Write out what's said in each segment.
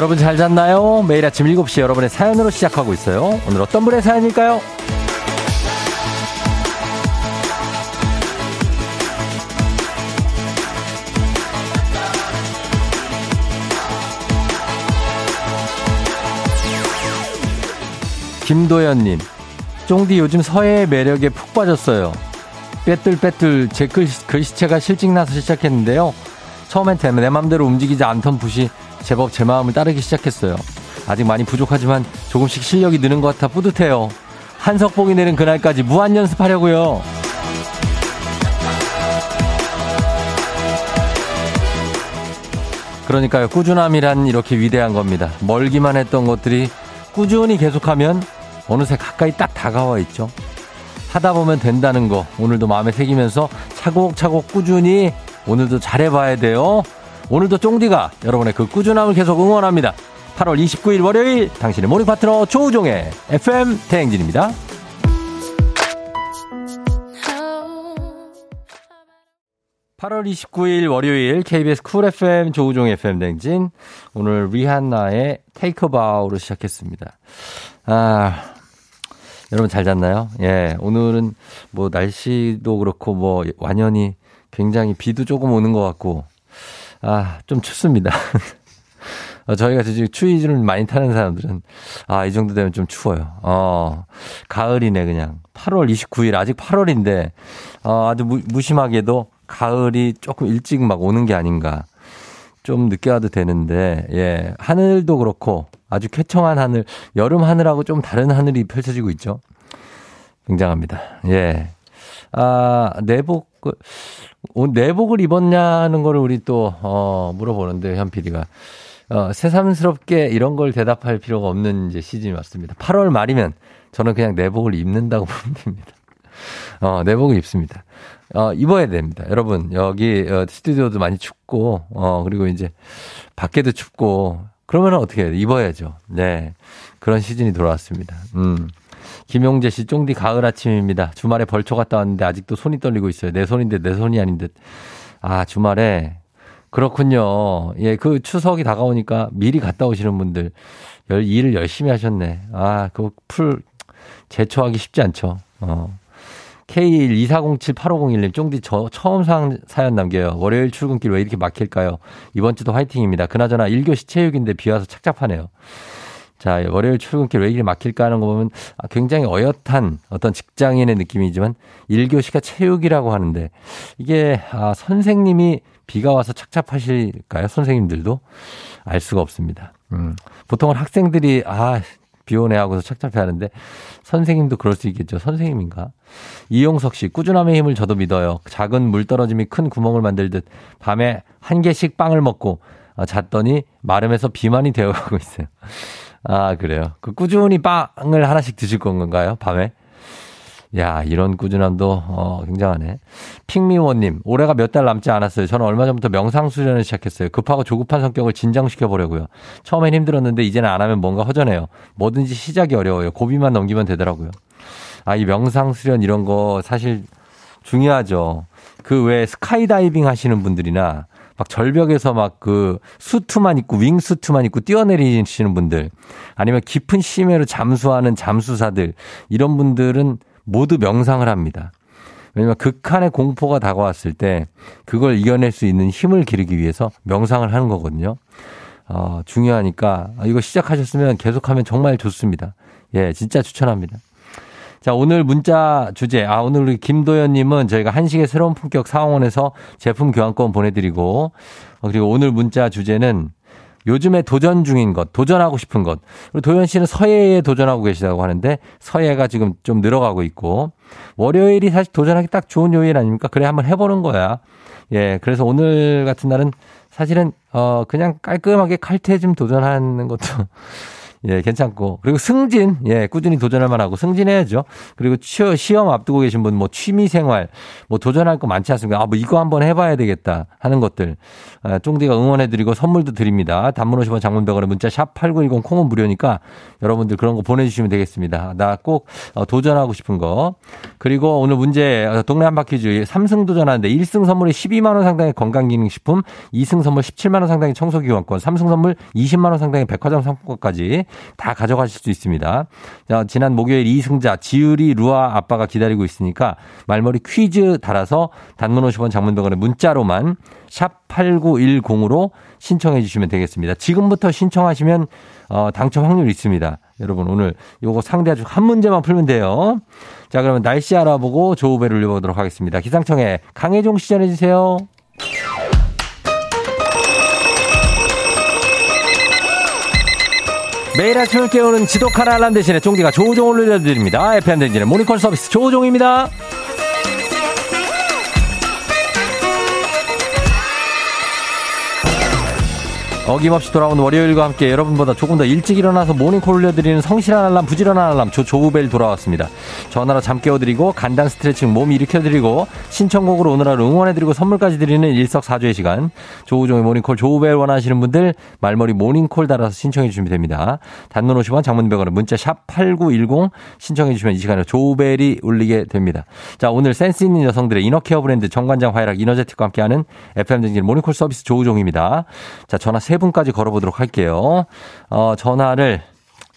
여러분 잘 잤나요? 매일 아침 7시 여러분의 사연으로 시작하고 있어요. 오늘 어떤 분의 사연일까요? 김도현님, 쫑디 요즘 서해의 매력에 푹 빠졌어요. 빼뚤빼뚤 제 글씨, 글씨체가 실직나서 시작했는데요. 처음엔 내 맘대로 움직이지 않던 붓이 제법 제 마음을 따르기 시작했어요. 아직 많이 부족하지만 조금씩 실력이 느는 것 같아 뿌듯해요. 한석봉이 내는 그날까지 무한 연습하려고요. 그러니까요. 꾸준함이란 이렇게 위대한 겁니다. 멀기만 했던 것들이 꾸준히 계속하면 어느새 가까이 딱 다가와 있죠. 하다 보면 된다는 거 오늘도 마음에 새기면서 차곡차곡 꾸준히 오늘도 잘해봐야 돼요. 오늘도 쫑디가 여러분의 그 꾸준함을 계속 응원합니다. 8월 29일 월요일 당신의 모닝 파트너 조우종의 FM 대행진입니다. 8월 29일 월요일 KBS 쿨 FM 조우종 FM 댕진 오늘 리한나의 Take a Bow로 시작했습니다. 아 여러분 잘 잤나요? 예 오늘은 뭐 날씨도 그렇고 뭐 완연히 굉장히 비도 조금 오는 것 같고 아 좀 춥습니다. 어, 저희가 지금 추위를 많이 타는 사람들은 아 이 정도 되면 좀 추워요. 어 가을이네 그냥 8월 29일 아직 8월인데 어, 아주 무, 무심하게도 가을이 조금 일찍 막 오는 게 아닌가. 좀 늦게 와도 되는데, 예. 하늘도 그렇고 아주 쾌청한 하늘, 여름 하늘하고 좀 다른 하늘이 펼쳐지고 있죠. 굉장합니다. 예. 아, 내복, 내복을 입었냐는 거를 우리 또, 어, 물어보는데, 현 PD가. 어, 새삼스럽게 이런 걸 대답할 필요가 없는 이제 시즌이 왔습니다. 8월 말이면 저는 그냥 내복을 입는다고 보면 됩니다. 어, 내복을 입습니다. 어, 입어야 됩니다. 여러분, 여기, 어, 스튜디오도 많이 춥고, 어, 그리고 이제, 밖에도 춥고, 그러면 어떻게 해요? 입어야죠. 네. 그런 시즌이 돌아왔습니다. 음. 김용재 씨, 쫑디 가을 아침입니다. 주말에 벌초 갔다 왔는데 아직도 손이 떨리고 있어요. 내 손인데 내 손이 아닌 듯. 아, 주말에. 그렇군요. 예, 그 추석이 다가오니까 미리 갔다 오시는 분들, 열, 일을 열심히 하셨네. 아, 그거 풀, 제초하기 쉽지 않죠. 어. K124078501님, 쫑디 저 처음 상, 사연 남겨요. 월요일 출근길 왜 이렇게 막힐까요? 이번 주도 화이팅입니다. 그나저나 1교시 체육인데 비 와서 착잡하네요. 자, 월요일 출근길 왜 이렇게 막힐까 하는 거 보면 아, 굉장히 어엿한 어떤 직장인의 느낌이지만 1교시가 체육이라고 하는데 이게 아, 선생님이 비가 와서 착잡하실까요? 선생님들도 알 수가 없습니다. 음, 보통은 학생들이 아, 비 오네 하고서 착잡해 하는데 선생님도 그럴 수 있겠죠. 선생님인가? 이용석 씨, 꾸준함의 힘을 저도 믿어요. 작은 물 떨어짐이 큰 구멍을 만들 듯 밤에 한 개씩 빵을 먹고 어, 잤더니 마름에서 비만이 되어가고 있어요. 아, 그래요. 그 꾸준히 빵을 하나씩 드실 건가요? 밤에? 야, 이런 꾸준함도, 어, 굉장하네. 핑미원님, 올해가 몇 달 남지 않았어요. 저는 얼마 전부터 명상수련을 시작했어요. 급하고 조급한 성격을 진정시켜 보려고요. 처음엔 힘들었는데 이제는 안 하면 뭔가 허전해요. 뭐든지 시작이 어려워요. 고비만 넘기면 되더라고요. 아, 이 명상수련 이런 거 사실 중요하죠. 그 외에 스카이다이빙 하시는 분들이나 막 절벽에서 막 그 수트만 입고 윙수트만 입고 뛰어내리시는 분들 아니면 깊은 심해로 잠수하는 잠수사들 이런 분들은 모두 명상을 합니다. 왜냐면 극한의 공포가 다가왔을 때 그걸 이겨낼 수 있는 힘을 기르기 위해서 명상을 하는 거거든요. 어, 중요하니까 이거 시작하셨으면 계속하면 정말 좋습니다. 예, 진짜 추천합니다. 자, 오늘 문자 주제. 아, 오늘 우리 김도현님은 저희가 한식의 새로운 품격 상원에서 제품 교환권 보내드리고, 어, 그리고 오늘 문자 주제는 요즘에 도전 중인 것, 도전하고 싶은 것. 그리고 도현 씨는 서예에 도전하고 계시다고 하는데 서예가 지금 좀 늘어가고 있고 월요일이 사실 도전하기 딱 좋은 요일 아닙니까? 그래 한번 해보는 거야. 예, 그래서 오늘 같은 날은 사실은 어 그냥 깔끔하게 칼퇴 좀 도전하는 것도 예, 괜찮고. 그리고 승진, 예, 꾸준히 도전할 만하고 승진해야죠. 그리고 취, 시험 앞두고 계신 분, 뭐 취미 생활, 뭐 도전할 거 많지 않습니까? 아, 뭐 이거 한번 해봐야 되겠다 하는 것들. 아, 쫑디가 응원해드리고 선물도 드립니다. 단문 50원 장문병원에 문자 샵8910 콩은 무료니까 여러분들 그런 거 보내주시면 되겠습니다. 나꼭 어, 도전하고 싶은 거. 그리고 오늘 문제, 어, 동네 한바 퀴즈 3승 도전하는데 1승 선물이 12만원 상당의 건강기능식품, 2승 선물 17만원 상당의 청소기관권, 3승 선물 20만원 상당의 백화점 상품권까지 다 가져가실 수 있습니다. 자, 지난 목요일 2승자 지유리 루아 아빠가 기다리고 있으니까 말머리 퀴즈 달아서 단문 50원 장문병원에 문자로만 샵 8910으로 신청해 주시면 되겠습니다. 지금부터 신청하시면 어, 당첨 확률 있습니다. 여러분 오늘 요거 상대 아주 한 문제만 풀면 돼요. 자 그러면 날씨 알아보고 조우배를 올려보도록 하겠습니다. 기상청에 강혜종 시전해 주세요. 매일 아침을 깨우는 지독한 알람 대신에 쫑디가 조종을 올려드립니다. FM 댕진의 모니콜 서비스 조종입니다. 어김없이 돌아온 월요일과 함께 여러분보다 조금 더 일찍 일어나서 모닝콜 올려드리는 성실한 알람, 부지런한 알람, 조, 조우벨 돌아왔습니다. 전화로 잠 깨워드리고, 간단 스트레칭 몸 일으켜드리고, 신청곡으로 오늘 하루 응원해드리고, 선물까지 드리는 일석사조의 시간. 조우종의 모닝콜, 조우벨 원하시는 분들, 말머리 모닝콜 달아서 신청해주시면 됩니다. 단문 50원, 장문백원은 문자 샵 8910 신청해주시면 이 시간에 조우벨이 울리게 됩니다. 자, 오늘 센스 있는 여성들의 inner care 브랜드 정관장 화이락 이너제틱과 함께하는 FM댕진 모닝콜 서비스 조우종입니다. 자, 전화 세 분까지 걸어보도록 할게요. 어, 전화를,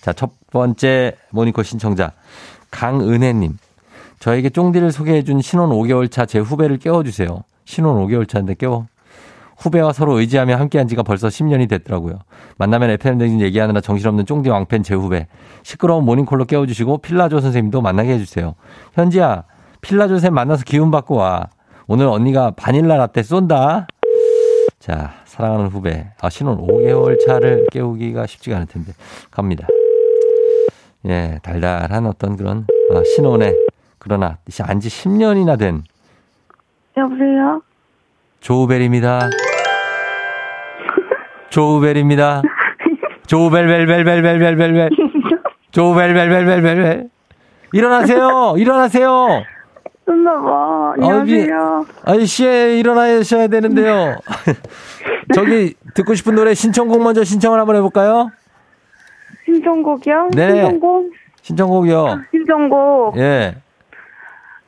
자, 첫 번째 모닝콜 신청자, 강은혜님. 저에게 쫑디를 소개해준 신혼 5개월 차 제 후배를 깨워주세요. 신혼 5개월 차인데 깨워. 후배와 서로 의지하며 함께한 지가 벌써 10년이 됐더라고요. 만나면 FM 댕진 얘기하느라 정신없는 쫑디 왕팬 제 후배. 시끄러운 모닝콜로 깨워주시고 필라조 선생님도 만나게 해주세요. 현지야, 필라조 선생님 만나서 기운 받고 와. 오늘 언니가 바닐라 라떼 쏜다. 자, 사랑하는 후배. 아, 신혼 5개월 차를 깨우기가 쉽지가 않을 텐데. 갑니다. 예, 달달한 어떤 그런, 아, 신혼에, 그러나, 안지 10년이나 된. 여보세요? 조우벨입니다. 조우벨입니다. 조우벨벨벨벨벨벨벨. 조우벨벨벨벨벨벨. 일어나세요! 일어나세요! 끝나봐. 안녕하세요. 아니, 씨에 일어나셔야 되는데요. 저기, 듣고 싶은 노래 신청곡 먼저 신청을 한번 해볼까요? 신청곡이요? 네. 신청곡? 신청곡이요. 신청곡. 예.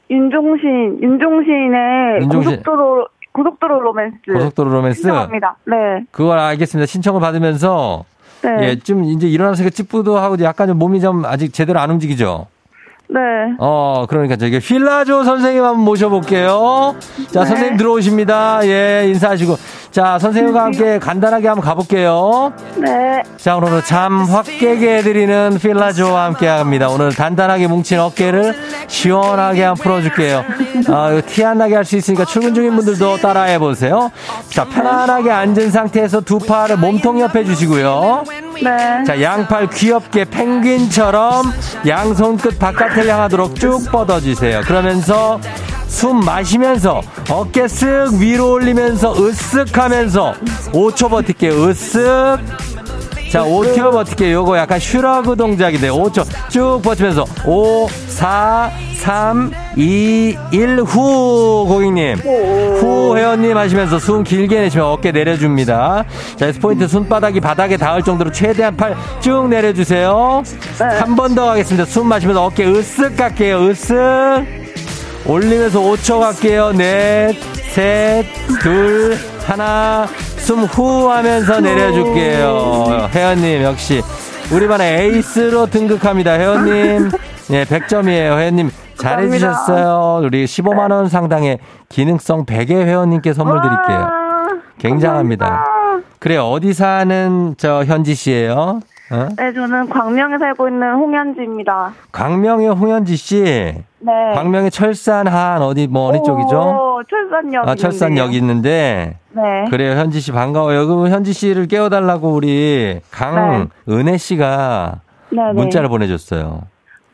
윤종신, 윤종신의 윤종신. 고속도로, 고속도로 로맨스. 고속도로 로맨스. 신청합니다. 네. 그걸 알겠습니다. 신청을 받으면서. 네. 예, 좀 이제 일어나서 찌뿌도 하고 약간 좀 몸이 좀 아직 제대로 안 움직이죠? 네. 어, 그러니까 저기 필라조 선생님 한번 모셔볼게요. 자, 네. 선생님 들어오십니다. 예, 인사하시고. 자, 선생님과 함께 간단하게 한번 가볼게요. 네. 자, 오늘은 잠확 깨게 해드리는 필라조와 함께 합니다. 오늘 단단하게 뭉친 어깨를 시원하게 한번 풀어줄게요. 아, 티 안 나게 할 수 있으니까 출근 중인 분들도 따라해 보세요. 자, 편안하게 앉은 상태에서 두 팔을 몸통 옆에 주시고요. 네. 자, 양팔 귀엽게 펭귄처럼 양손 끝 바깥 을 향하도록 쭉 뻗어주세요. 그러면서 숨 마시면서 어깨 쓱 위로 올리면서 으쓱 하면서 5초 버틸게요. 으쓱. 자, 5초 버틸게요. 요거 약간 슈러그 동작인데 5초 쭉 버티면서 5, 4, 3, 2, 1, 후, 고객님. 후, 회원님 하시면서 숨 길게 내쉬면 어깨 내려줍니다. 자, S포인트 손바닥이 바닥에 닿을 정도로 최대한 팔 쭉 내려주세요. 한 번더 가겠습니다. 숨 마시면서 어깨 으쓱 갈게요. 으쓱. 올리면서 5초 갈게요. 넷, 셋, 둘, 하나. 숨 후 하면서 내려줄게요. 회원님, 역시. 우리 반의 에이스로 등극합니다. 회원님. 예, 100점이에요. 회원님. 잘해주셨어요. 우리 15만 원 상당의 기능성 베개 회원님께 선물 드릴게요. 와, 굉장합니다. 그래, 어디 사는 저 현지 씨예요 어? 네, 저는 광명에 살고 있는 홍현지입니다. 광명의 홍현지 씨. 네. 광명의 철산 한 어디 뭐 어느 쪽이죠? 오, 철산역. 아, 철산역 있는데. 네. 그래요, 현지 씨 반가워요. 그럼 현지 씨를 깨워달라고 우리 강은혜 씨가 네, 네. 문자를 보내줬어요.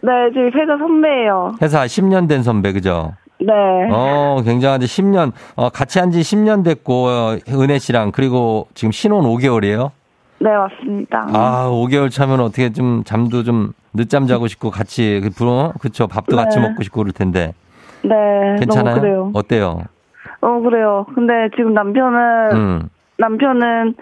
네, 저희 회사 선배예요. 회사 10년 된 선배, 그죠? 네. 어, 굉장한데 10년, 어, 같이 한 지 10년 됐고, 어, 은혜 씨랑, 그리고 지금 신혼 5개월이에요? 네, 맞습니다. 아, 5개월 차면 어떻게 좀 잠도 좀 늦잠 자고 싶고 같이 그 부러 그쵸 밥도 같이 네. 먹고 싶고 그럴 텐데 네, 괜찮아요? 너무 그래요. 어때요? 어, 그래요. 근데 지금 남편은, 음. 남편은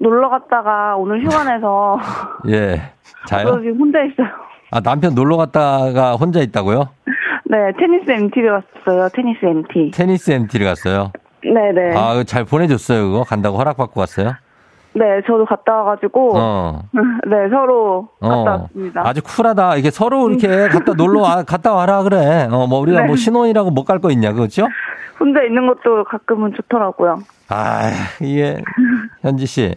놀러 갔다가 오늘 휴가 내서 예. 자요? 그래서 지금 혼자 있어요. 아, 남편 놀러 갔다가 혼자 있다고요? 네, 테니스 MT를 갔어요. 테니스 MT. 테니스 MT를 갔어요. 네네. 아, 그거 잘 보내줬어요, 그거? 간다고 허락받고 갔어요? 네, 저도 갔다 와가지고, 어. 네, 서로 갔다 어. 왔습니다. 아주 쿨하다. 이게 서로 이렇게 갔다 놀러 와, 갔다 와라 그래. 어, 뭐 우리가 네. 뭐 신혼이라고 못 갈 거 있냐, 그렇죠? 혼자 있는 것도 가끔은 좋더라고요. 아, 이게 현지 씨.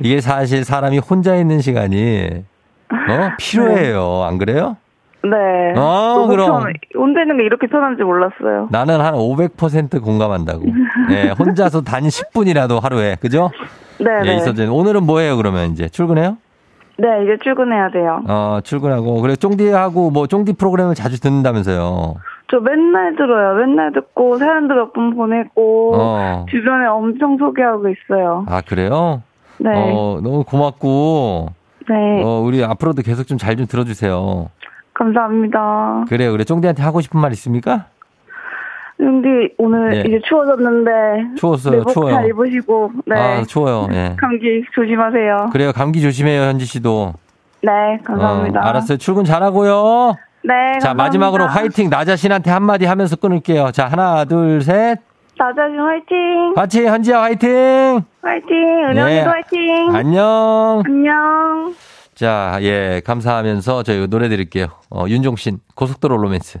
이게 사실 사람이 혼자 있는 시간이 어? 필요해요. 안 그래요? 네. 어, 그럼. 편- 혼자 있는 게 이렇게 편한지 몰랐어요. 나는 한 500% 공감한다고. 예, 혼자서 단 10분이라도 하루에. 그죠? 네네. 예, 있어도 되는. 오늘은 뭐 해요, 그러면 이제? 출근해요? 네, 이제 출근해야 돼요. 어, 출근하고. 그래, 쫑디하고 뭐 쫑디 프로그램을 자주 듣는다면서요. 저 맨날 들어요. 맨날 듣고 사연도 몇 번 보내고 어. 주변에 엄청 소개하고 있어요. 아, 그래요? 네. 어, 너무 고맙고. 네. 어, 우리 앞으로도 계속 좀 잘좀 들어주세요. 감사합니다. 그래요. 그래. 쫑디한테 하고 싶은 말 있습니까? 근데 오늘 네. 이제 추워졌는데 추웠어요. 추워요. 잘 입으시고 네. 아, 추워요. 예. 감기 조심하세요. 그래요. 감기 조심해요, 현지 씨도. 네, 감사합니다. 어, 알았어요. 출근 잘하고요. 네, 자, 감사합니다. 마지막으로 화이팅 나 자신한테 한마디 하면서 끊을게요. 자, 하나, 둘, 셋. 나 자신 화이팅! 같이 현지야 화이팅! 화이팅! 은영이도 예. 화이팅! 안녕. 안녕! 자, 예, 감사하면서 저희 노래 드릴게요. 어, 윤종신, 고속도로 로맨스.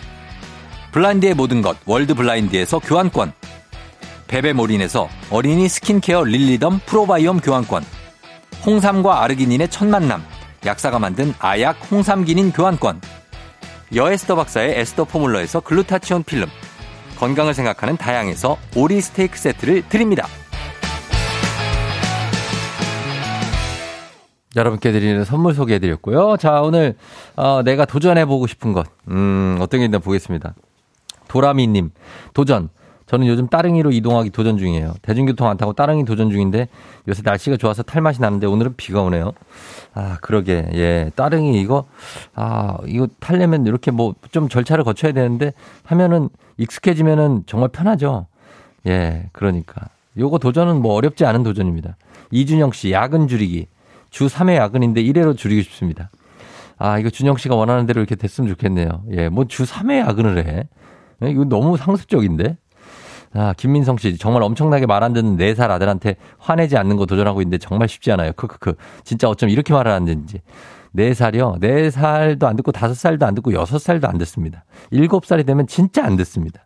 블라인드의 모든 것 월드 블라인드에서 교환권. 베베몰인에서 어린이 스킨케어 릴리덤 프로바이옴 교환권. 홍삼과 아르기닌의 첫 만남. 약사가 만든 아약 홍삼기닌 교환권. 여에스더 박사의 에스더 포뮬러에서 글루타치온 필름. 건강을 생각하는 다양에서 오리 스테이크 세트를 드립니다. 여러분께 드리는 선물 소개해드렸고요. 자, 오늘, 어, 내가 도전해보고 싶은 것. 음, 어떤 게 있나 보겠습니다. 도라미님, 도전. 저는 요즘 따릉이로 이동하기 도전 중이에요. 대중교통 안 타고 따릉이 도전 중인데 요새 날씨가 좋아서 탈 맛이 나는데 오늘은 비가 오네요. 아, 그러게. 예. 따릉이 이거, 아, 이거 타려면 이렇게 뭐 좀 절차를 거쳐야 되는데 하면은 익숙해지면은 정말 편하죠. 예. 그러니까. 요거 도전은 뭐 어렵지 않은 도전입니다. 이준영 씨, 야근 줄이기. 주 3회 야근인데 1회로 줄이고 싶습니다. 아, 이거 준영 씨가 원하는 대로 이렇게 됐으면 좋겠네요. 예. 뭐 주 3회 야근을 해. 예, 이거 너무 상습적인데? 아, 김민성 씨, 정말 엄청나게 말 안 듣는 4살 아들한테 화내지 않는 거 도전하고 있는데 정말 쉽지 않아요. 크크크. 진짜 어쩜 이렇게 말을 안 듣는지. 4살이요? 4살도 안 듣고 5살도 안 듣고 6살도 안 듣습니다. 7살이 되면 진짜 안 듣습니다.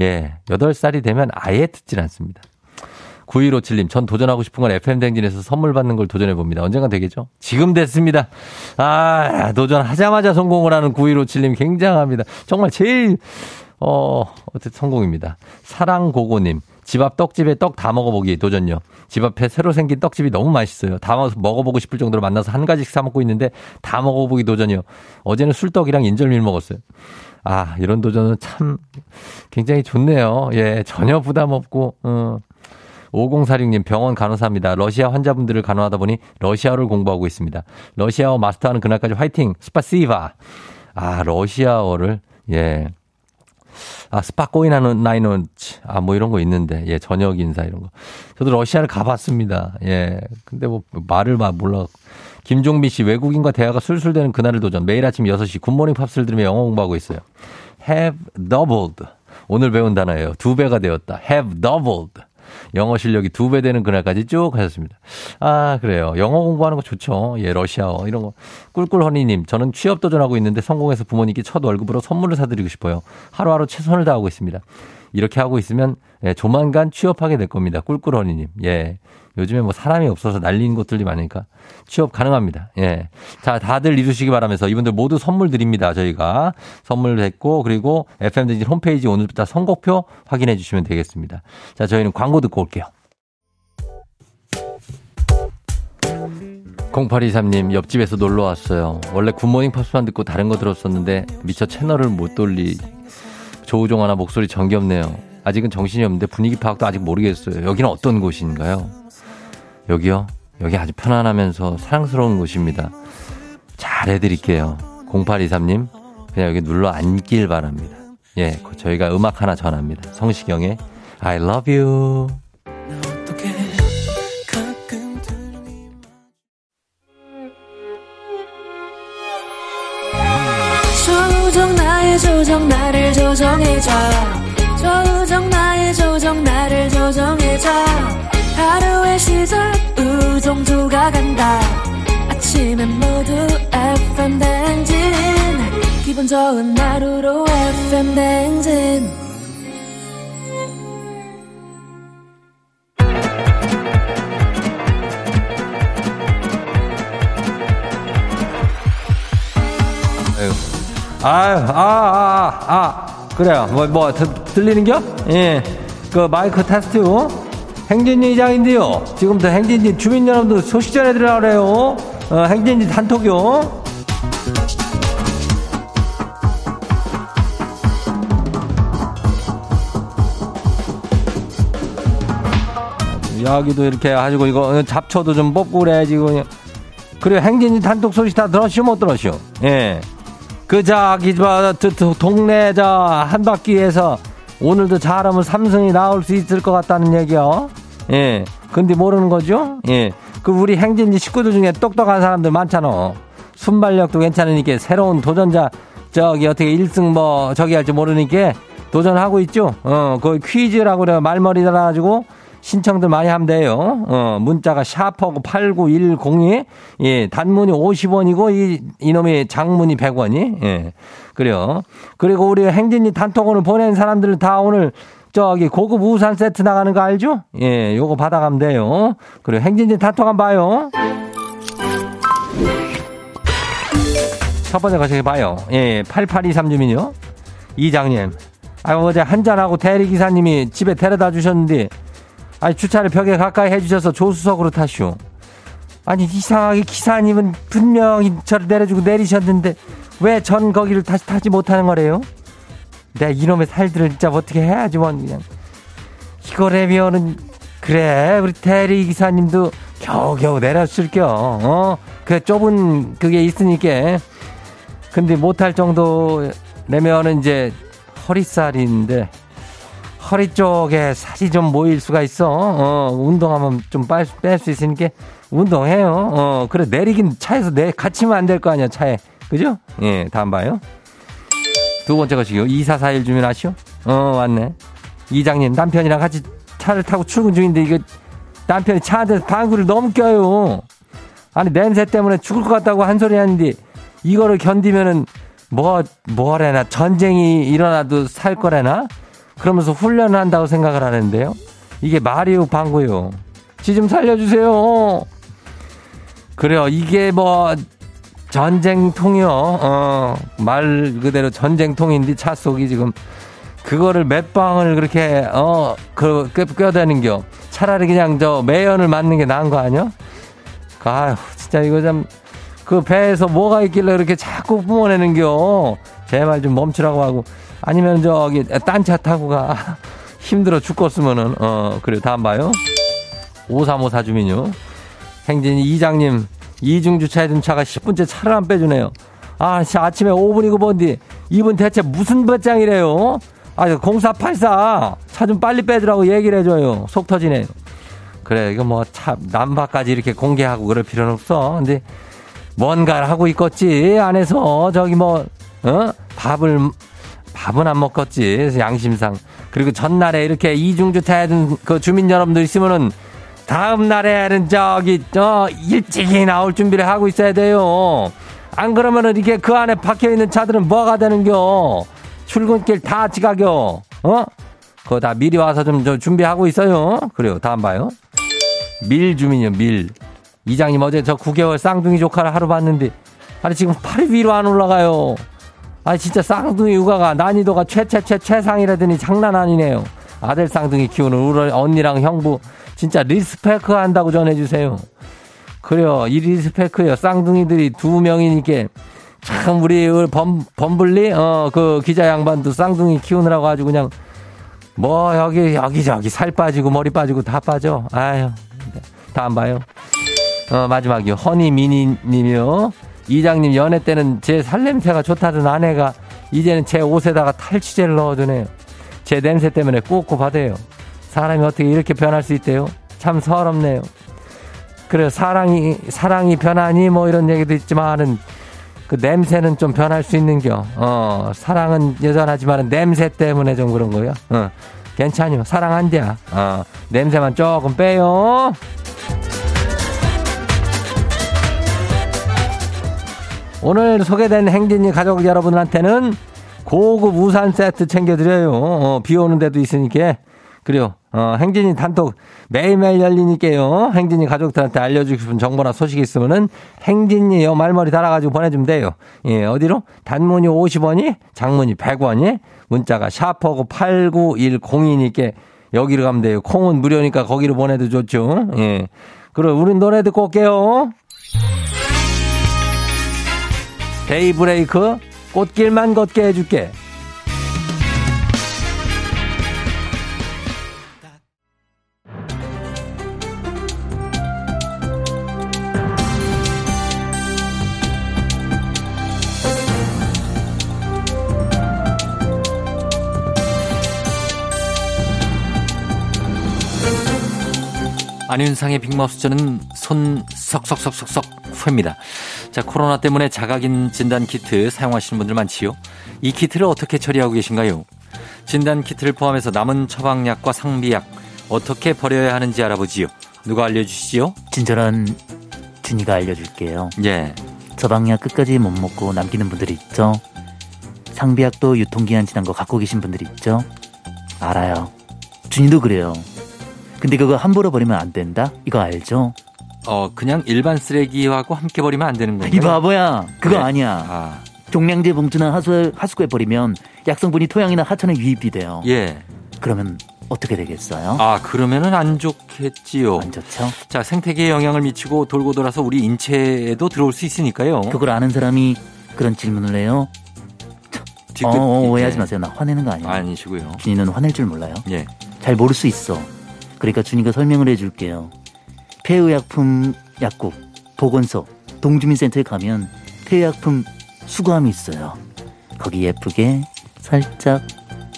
예. 8살이 되면 아예 듣질 않습니다. 9157님, 전 도전하고 싶은 건 FM댕진에서 선물 받는 걸 도전해봅니다. 언젠가 되겠죠? 지금 됐습니다. 아, 도전하자마자 성공을 하는 9157님 굉장합니다. 정말 제일 어, 어쨌든 성공입니다. 사랑고고님. 집 앞 떡집에 떡 다 먹어보기 도전요. 집 앞에 새로 생긴 떡집이 너무 맛있어요. 다 먹어보고 싶을 정도로 만나서 한 가지씩 사 먹고 있는데 다 먹어보기 도전요. 어제는 술떡이랑 인절미를 먹었어요. 아, 이런 도전은 참 굉장히 좋네요. 예, 전혀 부담 없고, 어. 5046님 병원 간호사입니다. 러시아 환자분들을 간호하다 보니 러시아어를 공부하고 있습니다. 러시아어 마스터하는 그날까지 화이팅! 스파시바! 아, 러시아어를, 예. 아, спокойной ночи. 아, 뭐 이런 거 있는데. 예, 저녁 인사 이런 거. 저도 러시아를 가봤습니다. 예. 근데 뭐 말을 막 몰라. 김종빈 씨, 외국인과 대화가 술술되는 그날을 도전. 매일 아침 6시 굿모닝 팝스를 들으며 영어 공부하고 있어요. have doubled. 오늘 배운 단어예요. 두 배가 되었다. have doubled. 영어 실력이 두 배 되는 그날까지 쭉 하셨습니다. 아, 그래요. 영어 공부하는 거 좋죠. 예, 러시아어, 이런 거. 꿀꿀허니님, 저는 취업 도전하고 있는데 성공해서 부모님께 첫 월급으로 선물을 사드리고 싶어요. 하루하루 최선을 다하고 있습니다. 이렇게 하고 있으면 예, 조만간 취업하게 될 겁니다. 꿀꿀허니님. 예. 요즘에 뭐 사람이 없어서 날리는 것들이 많으니까 취업 가능합니다. 예. 자, 다들 이루시기 바라면서 이분들 모두 선물 드립니다. 저희가 선물 됐고 그리고 FM등진 홈페이지 오늘부터 선곡표 확인해 주시면 되겠습니다. 자, 저희는 광고 듣고 올게요. 0823님, 옆집에서 놀러 왔어요. 원래 굿모닝 팝스만 듣고 다른 거 들었었는데 미처 채널을 못 돌리. 조우종 하나 목소리 정겹네요. 아직은 정신이 없는데 분위기 파악도 아직 모르겠어요. 여기는 어떤 곳인가요? 여기요? 여기 아주 편안하면서 사랑스러운 곳입니다. 잘 해드릴게요. 0823님, 그냥 여기 눌러 앉길 바랍니다. 예, 저희가 음악 하나 전합니다. 성시경의 I love you. 조정 나를 조정해줘 조정 나의 조정 나를 조정해줘 하루의 시절 우정조가 간다 아침엔 모두 FM 댕진 기분 좋은 하루로 FM 댕진 아유, 아, 아, 아, 아, 그래요. 뭐, 뭐, 들, 들리는겨? 예. 그 마이크 테스트. 행진이 이장인데요. 지금부터 행진이 주민 여러분들 소식 전해드리라 그래요. 어, 행진이 단톡요. 여기도 이렇게 가지고 이거 잡초도 좀 뽑고 그래 지금. 그래 행진이 단톡 소식 다 들었슈 못 들었슈? 예. 그 저기 저 동네 저 한 바퀴에서 오늘도 잘하면 삼성이 나올 수 있을 것 같다는 얘기요. 예. 근데 모르는 거죠? 예. 그 우리 행진지 식구들 중에 똑똑한 사람들 많잖아. 순발력도 괜찮으니까 새로운 도전자 저기 어떻게 1승 뭐 저기 할지 모르니까 도전하고 있죠. 어, 그 퀴즈라고 그래 말머리 달아가지고 신청들 많이 하면 돼요. 어, 문자가 샤퍼고 89102. 예, 단문이 50원이고 이 이놈의 장문이 100원이. 예. 그래요. 그리고 우리 행진이 단톡으로 보낸 사람들 다 오늘 저기 고급 우산 세트 나가는 거 알죠? 예, 요거 받아가면 돼요. 그리고 행진이 단톡 한번 봐요. 첫 번째 거시기 봐요. 예, 8823 주민요. 이장님. 아, 어제 한잔하고 대리기사님이 집에 데려다 주셨는데, 아니, 주차를 벽에 가까이 해주셔서 조수석으로 타시오. 아니, 이상하게 기사님은 분명히 저를 내려주고 내리셨는데, 왜 전 거기를 다시 타지 못하는 거래요? 내가 이놈의 살들을 진짜 어떻게 해야지, 뭐, 그냥. 이거라면은, 그래, 우리 대리 기사님도 겨우겨우 내렸을겨, 어? 그 좁은 그게 있으니까. 근데 못할 정도라면은 이제 허리살인데, 허리 쪽에 살이 좀 모일 수가 있어. 어, 운동하면 좀 뺄 수 있으니까 운동해요. 어, 그래, 내리긴 차에서 내, 갇히면 안 될 거 아니야, 차에. 그죠? 예, 다음 봐요. 두 번째 것이요. 2441 주민 아시오? 어, 왔네. 이장님, 남편이랑 같이 차를 타고 출근 중인데 이거 남편이 차 안에서 방구를 껴요. 아니, 냄새 때문에 죽을 것 같다고 한 소리 하는데 이거를 견디면은 뭐, 뭐래나 전쟁이 일어나도 살 거래나? 그러면서 훈련을 한다고 생각을 하는데요. 이게 말이요, 방구요. 지 좀 살려주세요. 그래요. 이게 뭐, 전쟁통이요. 어, 말 그대로 전쟁통인데 차 속이 지금 그거를 몇 방을 그렇게 어그 껴대는겨. 차라리 그냥 저 매연을 맞는 게 나은 거 아니야? 아휴 진짜 이거 좀그 배에서 뭐가 있길래 이렇게 자꾸 뿜어내는겨. 제발 좀 멈추라고 하고 아니면 저기 딴 차 타고 가. 힘들어 죽겠으면은 어 그래 다음 봐요. 5354 주민요. 행진이 이장님 이중 주차해둔 차가 10분째 차를 안 빼주네요. 아, 아침에 5분이고 뭔디 이분 대체 무슨 배짱이래요? 아, 0484 차 좀 빨리 빼주라고 얘기를 해줘요. 속 터지네요. 그래, 이거 뭐 차 남바까지 이렇게 공개하고 그럴 필요는 없어. 근데 뭔가를 하고 있겠지 안에서 저기 뭐 어? 밥을 밥은 안 먹겠지 양심상. 그리고 전날에 이렇게 이중주차해둔 그 주민 여러분들 있으면은 다음 날에는 저기 저 일찍이 나올 준비를 하고 있어야 돼요. 안 그러면은 이게 그 안에 박혀 있는 차들은 뭐가 되는겨? 출근길 다 지각여. 어? 그거 다 미리 와서 좀 준비하고 있어요. 그래요. 다음 봐요. 밀 주민이요. 밀. 이장님 어제 저 9개월 쌍둥이 조카를 하루 봤는데 아니 지금 팔이 위로 안 올라가요. 아니 진짜 쌍둥이 육아가 난이도가 최최최 최상이라더니 장난 아니네요. 아들 쌍둥이 키우는 우리 언니랑 형부 진짜 respect 한다고 전해주세요. 그래요. 이 respect요. 쌍둥이들이 두 명이니까 참 우리 범 범블리 어 그 기자 양반도 쌍둥이 키우느라고 아주 그냥 뭐 여기 여기 저기 살 빠지고 머리 빠지고 다 빠져. 아유. 다음 봐요. 어 마지막이요. 허니 미니 님이요. 이장님 연애 때는 제 살냄새가 좋다던 아내가 이제는 제 옷에다가 탈취제를 넣어주네요. 제 냄새 때문에 꾹꾹 받아요. 사람이 어떻게 이렇게 변할 수 있대요? 참 서럽네요. 그래 사랑이 사랑이 변하니 뭐 이런 얘기도 있지만은 그 냄새는 좀 변할 수 있는겨. 어 사랑은 여전하지만은 냄새 때문에 좀 그런 거요. 어 괜찮요. 사랑한대야. 어 냄새만 조금 빼요. 오늘 소개된 행진이 가족 여러분들한테는 고급 우산 세트 챙겨드려요. 어, 비 오는 데도 있으니까. 그래요. 어, 행진이 단톡 매일매일 열리니까요. 행진이 가족들한테 알려주고 싶은 정보나 소식이 있으면은 행진이 요 말머리 달아가지고 보내주면 돼요. 예, 어디로? 단문이 50원이, 장문이 100원이, 문자가 샤퍼고 89102니까 여기로 가면 돼요. 콩은 무료니까 거기로 보내도 좋죠. 예. 그럼 우린 노래 듣고 올게요. 데이브레이크 꽃길만 걷게 해줄게. 안윤상의 빅마우스 저는 손 석석석석석 후입니다. 자, 코로나 때문에 자가긴 진단 키트 사용하시는 분들 많지요? 이 키트를 어떻게 처리하고 계신가요? 진단 키트를 포함해서 남은 처방약과 상비약 어떻게 버려야 하는지 알아보지요. 누가 알려주시지요? 친절한 준이가 알려줄게요. 예. 처방약 끝까지 못 먹고 남기는 분들 이 있죠. 상비약도 유통기한 지난 거 갖고 계신 분들 이 있죠. 알아요. 준이도 그래요. 근데 그거 함부로 버리면 안 된다? 이거 알죠? 어, 그냥 일반 쓰레기하고 함께 버리면 안 되는 건가요? 이 바보야. 그거 네. 아니야. 아, 종량제 봉투나 하수, 하수구에 버리면 약성분이 토양이나 하천에 유입이 돼요. 예. 그러면 어떻게 되겠어요? 아, 그러면은 안 좋겠지요. 안 좋죠? 자, 생태계에 영향을 미치고 돌고 돌아서 우리 인체에도 들어올 수 있으니까요. 그걸 아는 사람이 그런 질문을 해요? 어, 어, 예. 오해하지 마세요. 나 화내는 거 아니에요. 아니시고요. 준이는 화낼 줄 몰라요. 예. 잘 모를 수 있어. 그러니까 준이가 설명을 해줄게요. 폐의약품 약국, 보건소, 동주민센터에 가면 폐의약품 수거함이 있어요. 거기 예쁘게 살짝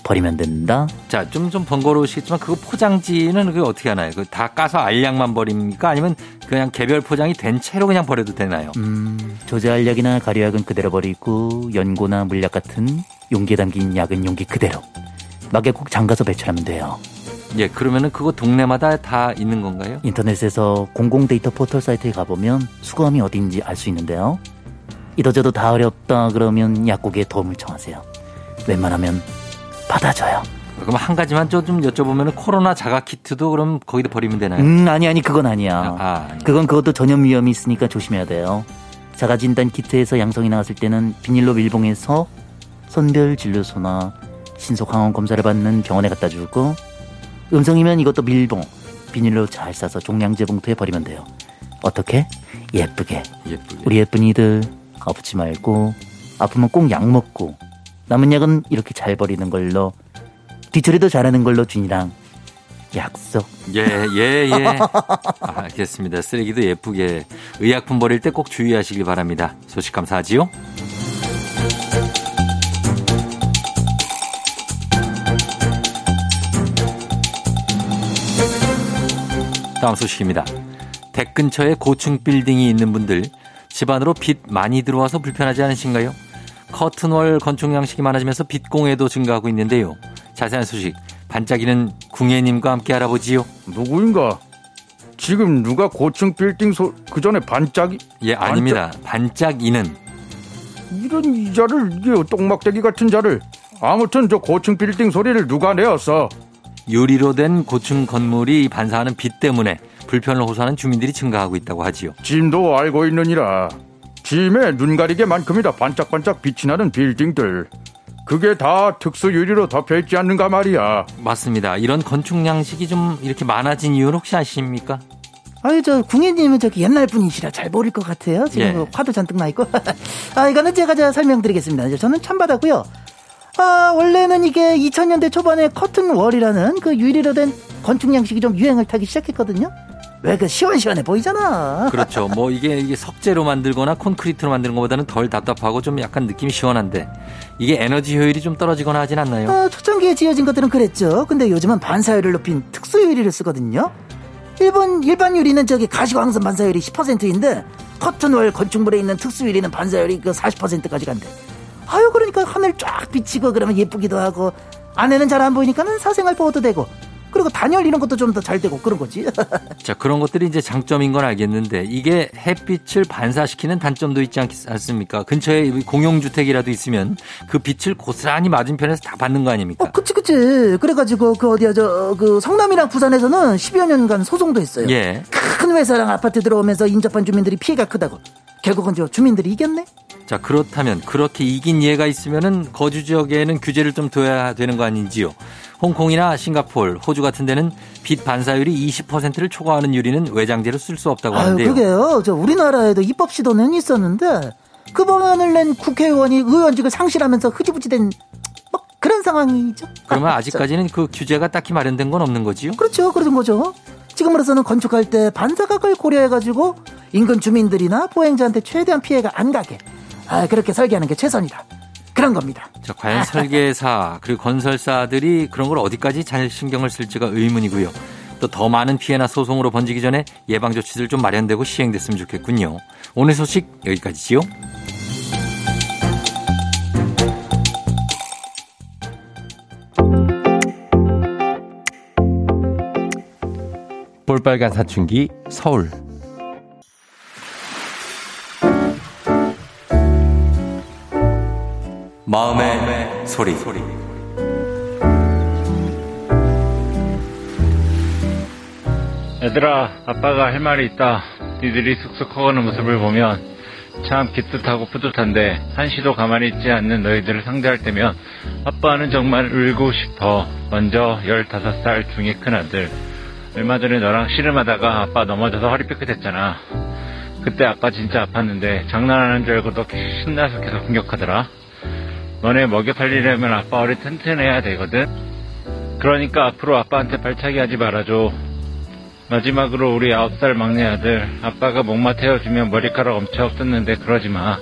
버리면 된다. 자, 좀, 좀 번거로우시겠지만 그거 포장지는 그게 어떻게 하나요? 그 다 까서 알약만 버립니까? 아니면 그냥 개별 포장이 된 채로 그냥 버려도 되나요? 음, 조제 알약이나 가려약은 그대로 버리고 연고나 물약 같은 용기에 담긴 약은 용기 그대로. 막에 꼭 잠가서 배출하면 돼요. 예, 그러면은 그거 동네마다 다 있는 건가요? 인터넷에서 공공 데이터 포털 사이트에 가보면 수거함이 어디인지 알 수 있는데요. 이도저도 다 어렵다 그러면 약국에 도움을 청하세요. 웬만하면 받아줘요. 그럼 한 가지만 좀 여쭤보면 코로나 자가 키트도 그럼 거기다 버리면 되나요? 음, 아니, 아니, 그건 아니야. 아, 아니. 그건 그것도 전염 위험이 있으니까 조심해야 돼요. 자가 진단 키트에서 양성이 나왔을 때는 비닐로 밀봉해서 선별 진료소나 신속 항원 검사를 받는 병원에 갖다 주고 음성이면 이것도 밀봉 비닐로 잘 싸서 종량제 봉투에 버리면 돼요. 어떻게? 예쁘게. 예쁘게. 우리 예쁜이들 아프지 말고 아프면 꼭 약 먹고 남은 약은 이렇게 잘 버리는 걸로 뒤처리도 잘하는 걸로 준이랑 약속. 예, 예, 예. 아, 알겠습니다. 쓰레기도 예쁘게. 의약품 버릴 때 꼭 주의하시길 바랍니다. 소식 감사하지요? 다음 소식입니다. 댁 근처에 고층 빌딩이 있는 분들 집안으로 빛 많이 들어와서 불편하지 않으신가요? 커튼월 건축 양식이 많아지면서 빛 공해도 증가하고 있는데요. 자세한 소식 반짝이는 궁예님과 함께 알아보지요. 누구인가? 지금 누가 고층 빌딩 소, 그 전에 반짝이? 예, 아닙니다. 반짝이는 이런 이 자를, 이게 똥막대기 같은 자를. 아무튼 저 고층 빌딩 소리를 누가 내었어? 유리로 된 고층 건물이 반사하는 빛 때문에 불편을 호소하는 주민들이 증가하고 있다고 하지요. 짐도 알고 있느니라. 짐에 눈 가리게만큼이다 반짝반짝 빛이 나는 빌딩들. 그게 다 특수 유리로 덮여 있지 않는가 말이야. 맞습니다. 이런 건축 양식이 좀 이렇게 많아진 이유는 혹시 아십니까? 아유 저 궁예님은 저기 옛날 분이시라 잘 모를 것 같아요. 지금 예. 그 화도 잔뜩 나 있고. 아 이거는 제가 제가 설명드리겠습니다. 저는 참받았고요. 아 원래는 이게 2000년대 초반에 커튼 월이라는 그 유리로 된 건축 양식이 좀 유행을 타기 시작했거든요. 왜 그 시원시원해 보이잖아. 그렇죠. 뭐 이게 이게 석재로 만들거나 콘크리트로 만드는 것보다는 덜 답답하고 좀 약간 느낌이 시원한데 이게 에너지 효율이 좀 떨어지거나 하진 않나요? 어, 초창기에 지어진 것들은 그랬죠. 근데 요즘은 반사율을 높인 특수 유리를 쓰거든요. 일본 일반 유리는 저기 가시광선 반사율이 10%인데 커튼월 건축물에 있는 특수 유리는 반사율이 그 40%까지 간대. 아유 그러니까 하늘 쫙 비치고 그러면 예쁘기도 하고 안에는 잘 안 보이니까는 사생활 보호도 되고 그리고 단열 이런 것도 좀 더 잘 되고 그런 거지. 자, 그런 것들이 이제 장점인 건 알겠는데 이게 햇빛을 반사시키는 단점도 있지 않, 않습니까? 근처에 공용주택이라도 있으면 그 빛을 고스란히 맞은편에서 다 받는 거 아닙니까? 어, 그치 그치. 그래가지고 그 어디야 저 그 성남이랑 부산에서는 10여 년간 소송도 했어요. 예. 큰 회사랑 아파트 들어오면서 인접한 주민들이 피해가 크다고. 결국은 저 주민들이 이겼네. 자, 그렇다면 그렇게 이긴 예가 있으면은 거주 지역에는 규제를 좀 둬야 되는 거 아닌지요? 홍콩이나 싱가폴, 호주 같은 데는 빛 반사율이 20%를 초과하는 유리는 외장재로 쓸 수 없다고 아유, 하는데요. 그게요. 저 우리나라에도 입법 시도는 있었는데 그 법안을 낸 국회의원이 의원직을 상실하면서 흐지부지된 뭐 그런 상황이죠. 그러면 아, 아직까지는 그 규제가 딱히 마련된 건 없는 거지요? 그렇죠. 그런 거죠. 지금으로서는 건축할 때 반사각을 고려해가지고 인근 주민들이나 보행자한테 최대한 피해가 안 가게 아, 그렇게 설계하는 게 최선이다. 그런 겁니다. 자, 과연 설계사 그리고 건설사들이 그런 걸 어디까지 잘 신경을 쓸지가 의문이고요. 또 더 많은 피해나 소송으로 번지기 전에 예방 조치들 좀 마련되고 시행됐으면 좋겠군요. 오늘 소식 여기까지지요. 볼빨간 사춘기 서울 마음의, 소리. 얘들아, 아빠가 할 말이 있다. 니들이 쑥쑥 커가는 모습을 보면 참 기특하고 뿌듯한데 한시도 가만히 있지 않는 너희들을 상대할 때면 아빠는 정말 울고 싶어. 먼저 15살 중에 큰아들. 얼마 전에 너랑 씨름하다가 아빠 넘어져서 허리 삐끗했잖아. 그때 아빠 진짜 아팠는데 장난하는 줄 알고 너 신나서 계속 공격하더라. 너네 먹여 살리려면 아빠 허리 튼튼해야 되거든. 그러니까 앞으로 아빠한테 발차기 하지 말아줘. 마지막으로 우리 아홉 살 막내 아들 아빠가 목마 태워주면 머리카락 엄청 뜯는데 그러지 마.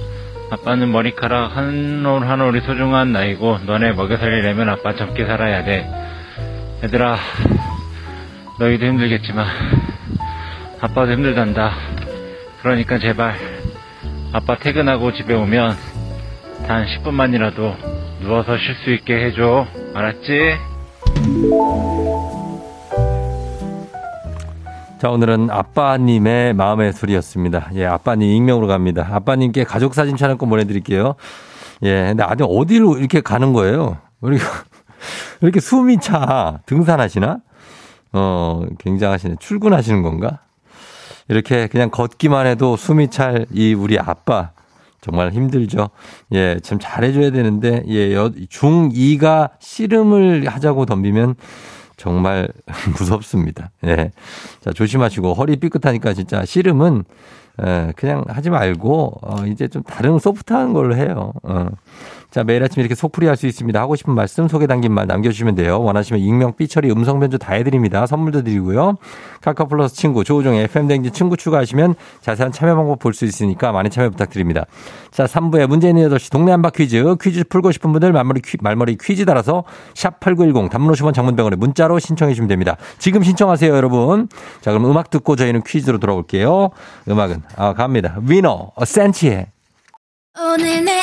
아빠는 머리카락 한 올 한 올이 소중한 나이고 너네 먹여 살리려면 아빠 젊게 살아야 돼. 얘들아 너희도 힘들겠지만 아빠도 힘들단다. 그러니까 제발 아빠 퇴근하고 집에 오면 단 10분만이라도 누워서 쉴 수 있게 해줘. 알았지? 자, 오늘은 아빠님의 마음의 소리였습니다. 예, 아빠님 익명으로 갑니다. 아빠님께 가족 사진 촬영권 보내드릴게요. 예, 근데 아직 어디로 이렇게 가는 거예요? 우리 이렇게 숨이 차 등산하시나? 어, 굉장하시네. 출근하시는 건가? 이렇게 그냥 걷기만 해도 숨이 찰 이 우리 아빠 정말 힘들죠. 예, 참 잘해줘야 되는데, 예, 여, 중2가 씨름을 하자고 덤비면 정말 무섭습니다. 예. 자, 조심하시고, 허리 삐끗하니까 진짜 씨름은, 예, 그냥 하지 말고, 어, 이제 좀 다른 소프트한 걸로 해요. 어. 자, 매일 아침 이렇게 속풀이 할 수 있습니다. 하고 싶은 말씀, 소개 담긴 말 남겨주시면 돼요. 원하시면 익명, 삐처리, 음성 변조 다 해드립니다. 선물도 드리고요. 카카오 플러스 친구, 조우종의 FM댕진 친구 추가하시면 자세한 참여 방법 볼 수 있으니까 많이 참여 부탁드립니다. 자, 3부에 문제 있는 8시 동네 한바 퀴즈. 퀴즈 풀고 싶은 분들 말머리, 퀴, 말머리 퀴즈 달아서 샵8910 단문 50원 장문병원에 문자로 신청해 주시면 됩니다. 지금 신청하세요, 여러분. 자, 그럼 음악 듣고 저희는 퀴즈로 돌아올게요. 음악은, 아, 갑니다. 위너, 센치의 오늘 내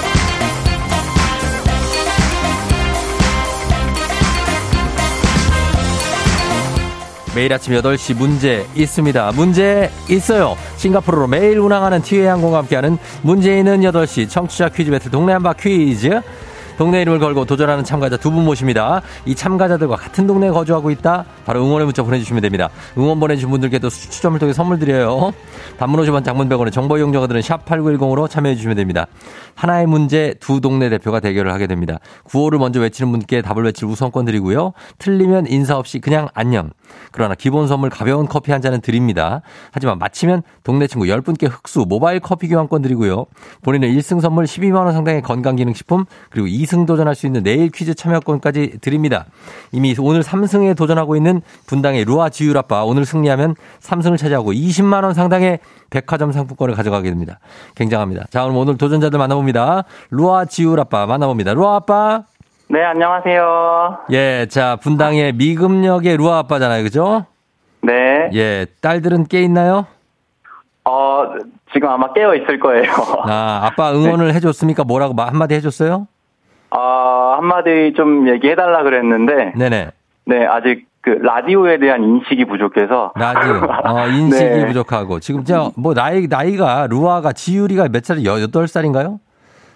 매일 아침 8시 문제 있습니다. 문제 있어요. 싱가포르로 매일 운항하는 티웨이 항공과 함께하는 문제 있는 8시 청취자 퀴즈 배틀 동네 한바 퀴즈 동네 이름을 걸고 도전하는 참가자 두 분 모십니다. 이 참가자들과 같은 동네에 거주하고 있다? 바로 응원의 문자 보내주시면 됩니다. 응원 보내주신 분들께도 추첨을 통해 선물 드려요. 단문 50원 장문 100원의 정보 이용료가들은 샵8910으로 참여해주시면 됩니다. 하나의 문제 두 동네 대표가 대결을 하게 됩니다. 구호를 먼저 외치는 분께 답을 외칠 우선권 드리고요. 틀리면 인사 없이 그냥 안녕. 그러나 기본 선물 가벼운 커피 한 잔은 드립니다. 하지만 마치면 동네 친구 10분께 흑수 모바일 커피 교환권 드리고요. 본인은 1승 선물 12만 원 상당의 건강기능식품 그리고 2승 도전할 수 있는 내일 퀴즈 참여권까지 드립니다. 이미 오늘 3승에 도전하고 있는 분당의 루아 지유라빠 오늘 승리하면 3승을 차지하고 20만 원 상당의 백화점 상품권을 가져가게 됩니다. 굉장합니다. 자, 그럼 오늘 도전자들 만나봅니다. 루아 지유라빠 만나봅니다. 루아 아빠. 네, 안녕하세요. 예, 자, 분당의 미금역의 루아 아빠잖아요. 그죠? 네. 예, 딸들은 깨 있나요? 어, 지금 아마 깨어 있을 거예요. 아, 아빠 응원을 해줬습니까? 뭐라고 마- 한마디 해줬어요? 어, 한마디 좀 얘기해달라 그랬는데, 네네. 네, 아직 그 라디오에 대한 인식이 부족해서. 라디오. 어, 인식이 네. 부족하고. 지금 저, 뭐, 나이, 나이가, 루아가, 지유리가 몇 살이, 여, 여덟 살인가요?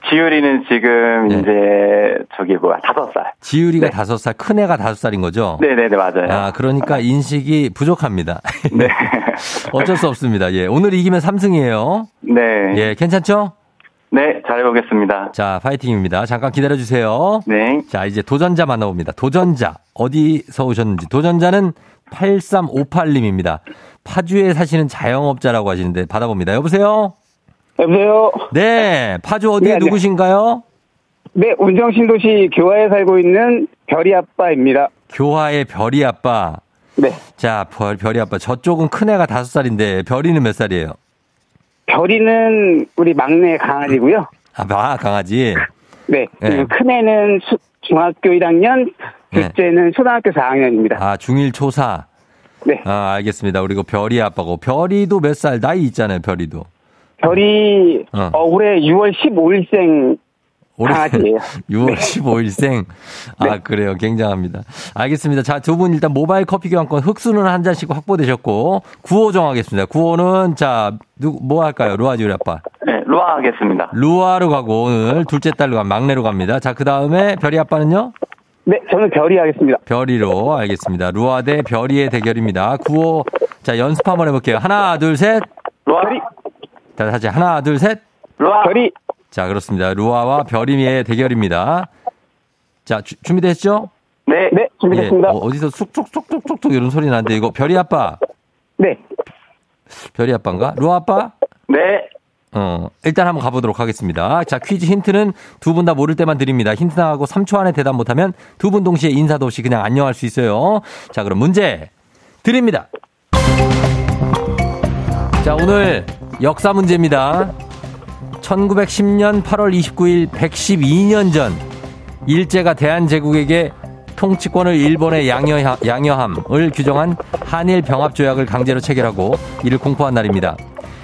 지율이는 지금 네. 이제 저기 뭐야 다섯 살. 지유리가 네. 다섯 살, 큰 애가 다섯 살인 거죠? 네네네 맞아요. 아, 그러니까 인식이 부족합니다. 네. 어쩔 수 없습니다. 예. 오늘 이기면 3승이에요. 네. 예, 괜찮죠? 네 잘해보겠습니다. 자, 파이팅입니다. 잠깐 기다려주세요. 네. 자, 이제 도전자 만나봅니다. 도전자. 어디서 오셨는지. 도전자는 8358님입니다. 파주에 사시는 자영업자라고 하시는데 받아봅니다. 여보세요? 여보세요? 네. 파주 어디에 네. 누구신가요? 네, 운정 신도시 교화에 살고 있는 별이 아빠입니다. 교화의 별이 아빠. 네. 자, 별, 별이 아빠. 저쪽은 큰 애가 다섯 살인데 별이는 몇 살이에요? 별이는 우리 막내 강아지고요. 아, 마, 강아지. 네. 네. 큰 애는 수- 중학교 1학년, 네. 둘째는 초등학교 4학년입니다. 아, 중일 초사. 네. 아, 알겠습니다. 그리고 별이 아빠고. 별이도 몇 살? 나이 있잖아요, 별이도. 별이 어. 어, 올해 6월 15일생 올해 강아지예요. 6월 15일생. 아, 네. 그래요. 굉장합니다. 알겠습니다. 자, 두 분 일단 모바일 커피 교환권 흑수는 한 잔씩 확보되셨고, 구호 정하겠습니다. 구호는 자, 누구, 뭐 할까요? 루아 지우리 아빠. 네 루아 하겠습니다. 루아로 가고, 오늘 둘째 딸로 가, 막내로 갑니다. 자, 그 다음에 별이 아빠는요? 네, 저는 별이 하겠습니다. 별이로 알겠습니다. 루아 대 별이의 대결입니다. 구호. 자, 연습 한번 해볼게요. 하나, 둘, 셋. 루아. 별이, 자, 다시 하나, 둘, 셋. 루아. 별이, 자, 그렇습니다. 루아와 별이의 대결입니다. 자, 주- 준비됐죠? 네. 네, 준비됐습니다. 예, 어, 어디서 쑥쑥쑥쑥쑥 이런 소리 나는데 이거 별이 아빠, 네, 별이 아빠인가? 루아 아빠? 네. 어, 일단 한번 가보도록 하겠습니다. 자, 퀴즈 힌트는 두 분 다 모를 때만 드립니다. 힌트 나가고 3초 안에 대답 못하면 두 분 동시에 인사도 없이 그냥 안녕할 수 있어요. 자, 그럼 문제 드립니다. 자, 오늘 역사 문제입니다. 1910년 8월 29일 112년 전 일제가 대한제국에게 통치권을 일본의 양여, 양여함을 규정한 한일 병합조약을 강제로 체결하고 이를 공포한 날입니다.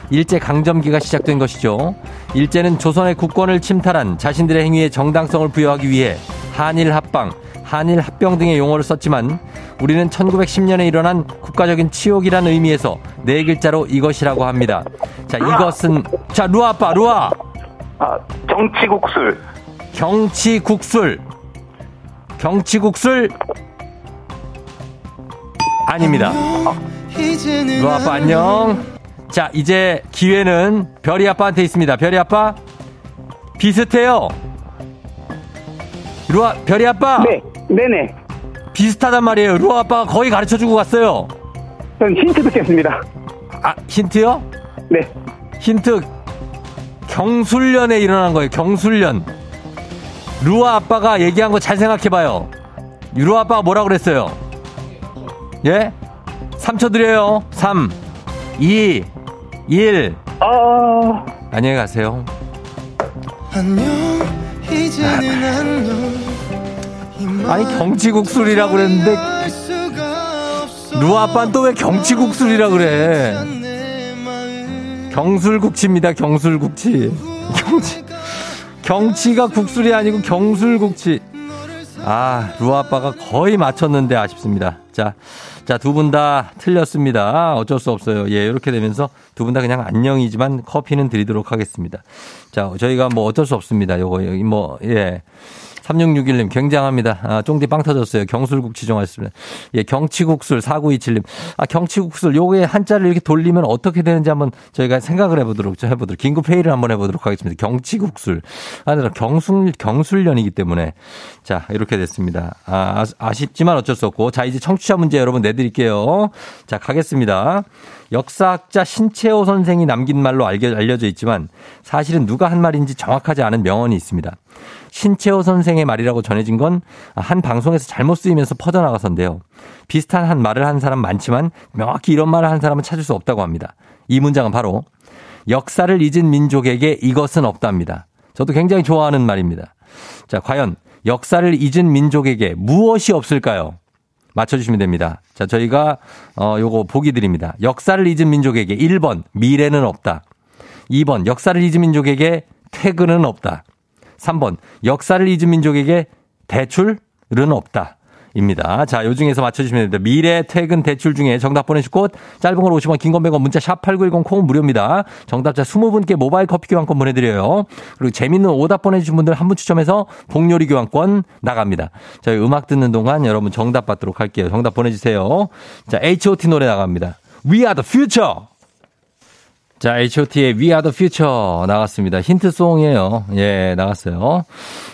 일제 강점기가 시작된 것이죠. 일제는 조선의 국권을 침탈한 자신들의 행위에 정당성을 부여하기 위해 한일 합방, 한일 합병 등의 용어를 썼지만 우리는 1910년에 일어난 국가적인 치욕이라는 의미에서 네 글자로 이것이라고 합니다. 자, 이것은 자, 루아 아빠, 루아. 아, 정치국술. 경치국술. 경치국술 아닙니다. 루아 아빠 안녕. 자, 이제 기회는 별이 아빠한테 있습니다. 별이 아빠 비슷해요. 루아 별이 아빠. 네, 네네. 비슷하단 말이에요. 루아 아빠가 거의 가르쳐 주고 갔어요. 전 힌트 듣겠습니다. 아, 힌트요? 네. 힌트 경술련에 일어난 거예요. 경술련. 루아 아빠가 얘기한 거 잘 생각해 봐요. 루아 아빠가 뭐라 그랬어요? 예? 3초 드려요. 3 2 1 어, 안녕히 가세요. 아니 경치국술이라고 그랬는데 루아 아빠는 또 왜 경치국술이라 그래? 경술국치입니다. 경술국치. 경치. 경치가 국술이 아니고 경술국치. 아, 루아 아빠가 거의 맞췄는데 아쉽습니다. 자, 자, 두 분 다 틀렸습니다. 어쩔 수 없어요. 예, 이렇게 되면서 두 분 다 그냥 안녕이지만 커피는 드리도록 하겠습니다. 자, 저희가 뭐 어쩔 수 없습니다. 요거, 여기 뭐, 예. 3661님 굉장합니다. 아, 쫑디 빵 터졌어요. 경술국 지정하셨습니다. 예, 경치국술 4927님. 아, 경치국술 요게 한자를 이렇게 돌리면 어떻게 되는지 한번 저희가 생각을 해보도록 좀 해보도록 긴급 회의를 한번 해보도록 하겠습니다. 경치국술. 아니라 경술 경술련이기 때문에 자 이렇게 됐습니다. 아, 아쉽지만 어쩔 수 없고 자 이제 청취자 문제 여러분 내드릴게요. 자 가겠습니다. 역사학자 신채호 선생이 남긴 말로 알려져 있지만 사실은 누가 한 말인지 정확하지 않은 명언이 있습니다. 신채호 선생의 말이라고 전해진 건 한 방송에서 잘못 쓰이면서 퍼져나가서인데요. 비슷한 한 말을 한 사람 많지만 명확히 이런 말을 한 사람은 찾을 수 없다고 합니다. 이 문장은 바로 역사를 잊은 민족에게 이것은 없답니다. 저도 굉장히 좋아하는 말입니다. 자, 과연 역사를 잊은 민족에게 무엇이 없을까요? 맞춰주시면 됩니다. 자, 저희가, 어, 요거 보기 드립니다. 역사를 잊은 민족에게 1번, 미래는 없다. 2번, 역사를 잊은 민족에게 퇴근은 없다. 3번, 역사를 잊은 민족에게 대출은 없다. 입니다. 자, 요 중에서 맞춰주시면 됩니다. 미래, 퇴근, 대출 중에 정답 보내실 곳, 짧은 걸 50원, 긴 건 100원, 문자 샵8910 콩은 무료입니다. 정답자 20분께 모바일 커피 교환권 보내드려요. 그리고 재밌는 오답 보내주신 분들 한 분 추첨해서 복요리 교환권 나갑니다. 저희 음악 듣는 동안 여러분 정답 받도록 할게요. 정답 보내주세요. 자, H.O.T 노래 나갑니다. We are the future! 자, H.O.T의 We Are the Future 나갔습니다. 힌트송이에요. 예, 나갔어요.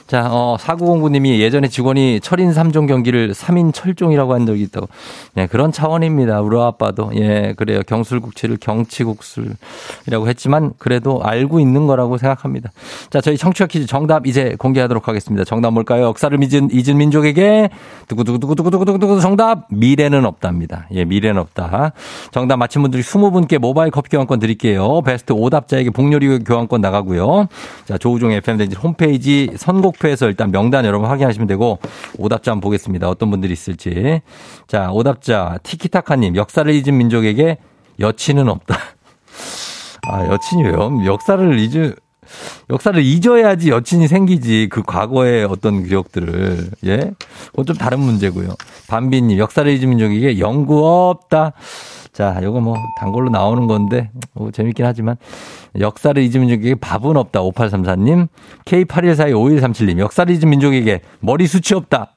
자, 어, 4909님이 예전에 직원이 철인 3종 경기를 3인 철종이라고 한 적이 있다고. 네, 그런 차원입니다. 우리 아빠도. 예, 그래요. 경술국치를 경치국술이라고 했지만 그래도 알고 있는 거라고 생각합니다. 자, 저희 청취자 퀴즈 정답 이제 공개하도록 하겠습니다. 정답 뭘까요? 역사를 잊은, 잊은 민족에게 두구두구두구두구두구두구 정답 미래는 없답니다. 예, 미래는 없다. 정답 맞힌 분들이 20분께 모바일 커피 교환권 드릴게요. 베스트 오답자에게 복요리 교환권 나가고요. 자, 조우종 FM 댕지 홈페이지 선곡표에서 일단 명단 여러분 확인하시면 되고 오답자 한번 보겠습니다. 어떤 분들이 있을지. 자, 오답자 티키타카님 역사를 잊은 민족에게 여친은 없다. 아, 여친이 왜요? 역사를 잊은 역사를 잊어야지 여친이 생기지 그 과거의 어떤 기억들을 예 그건 좀 다른 문제고요 반비님 역사를 잊은 민족에게 연구 없다 자, 요거 뭐 단골로 나오는 건데 뭐 재밌긴 하지만 역사를 잊은 민족에게 밥은 없다. 5834님. K81425137님. 역사를 잊은 민족에게 머리숱이 없다.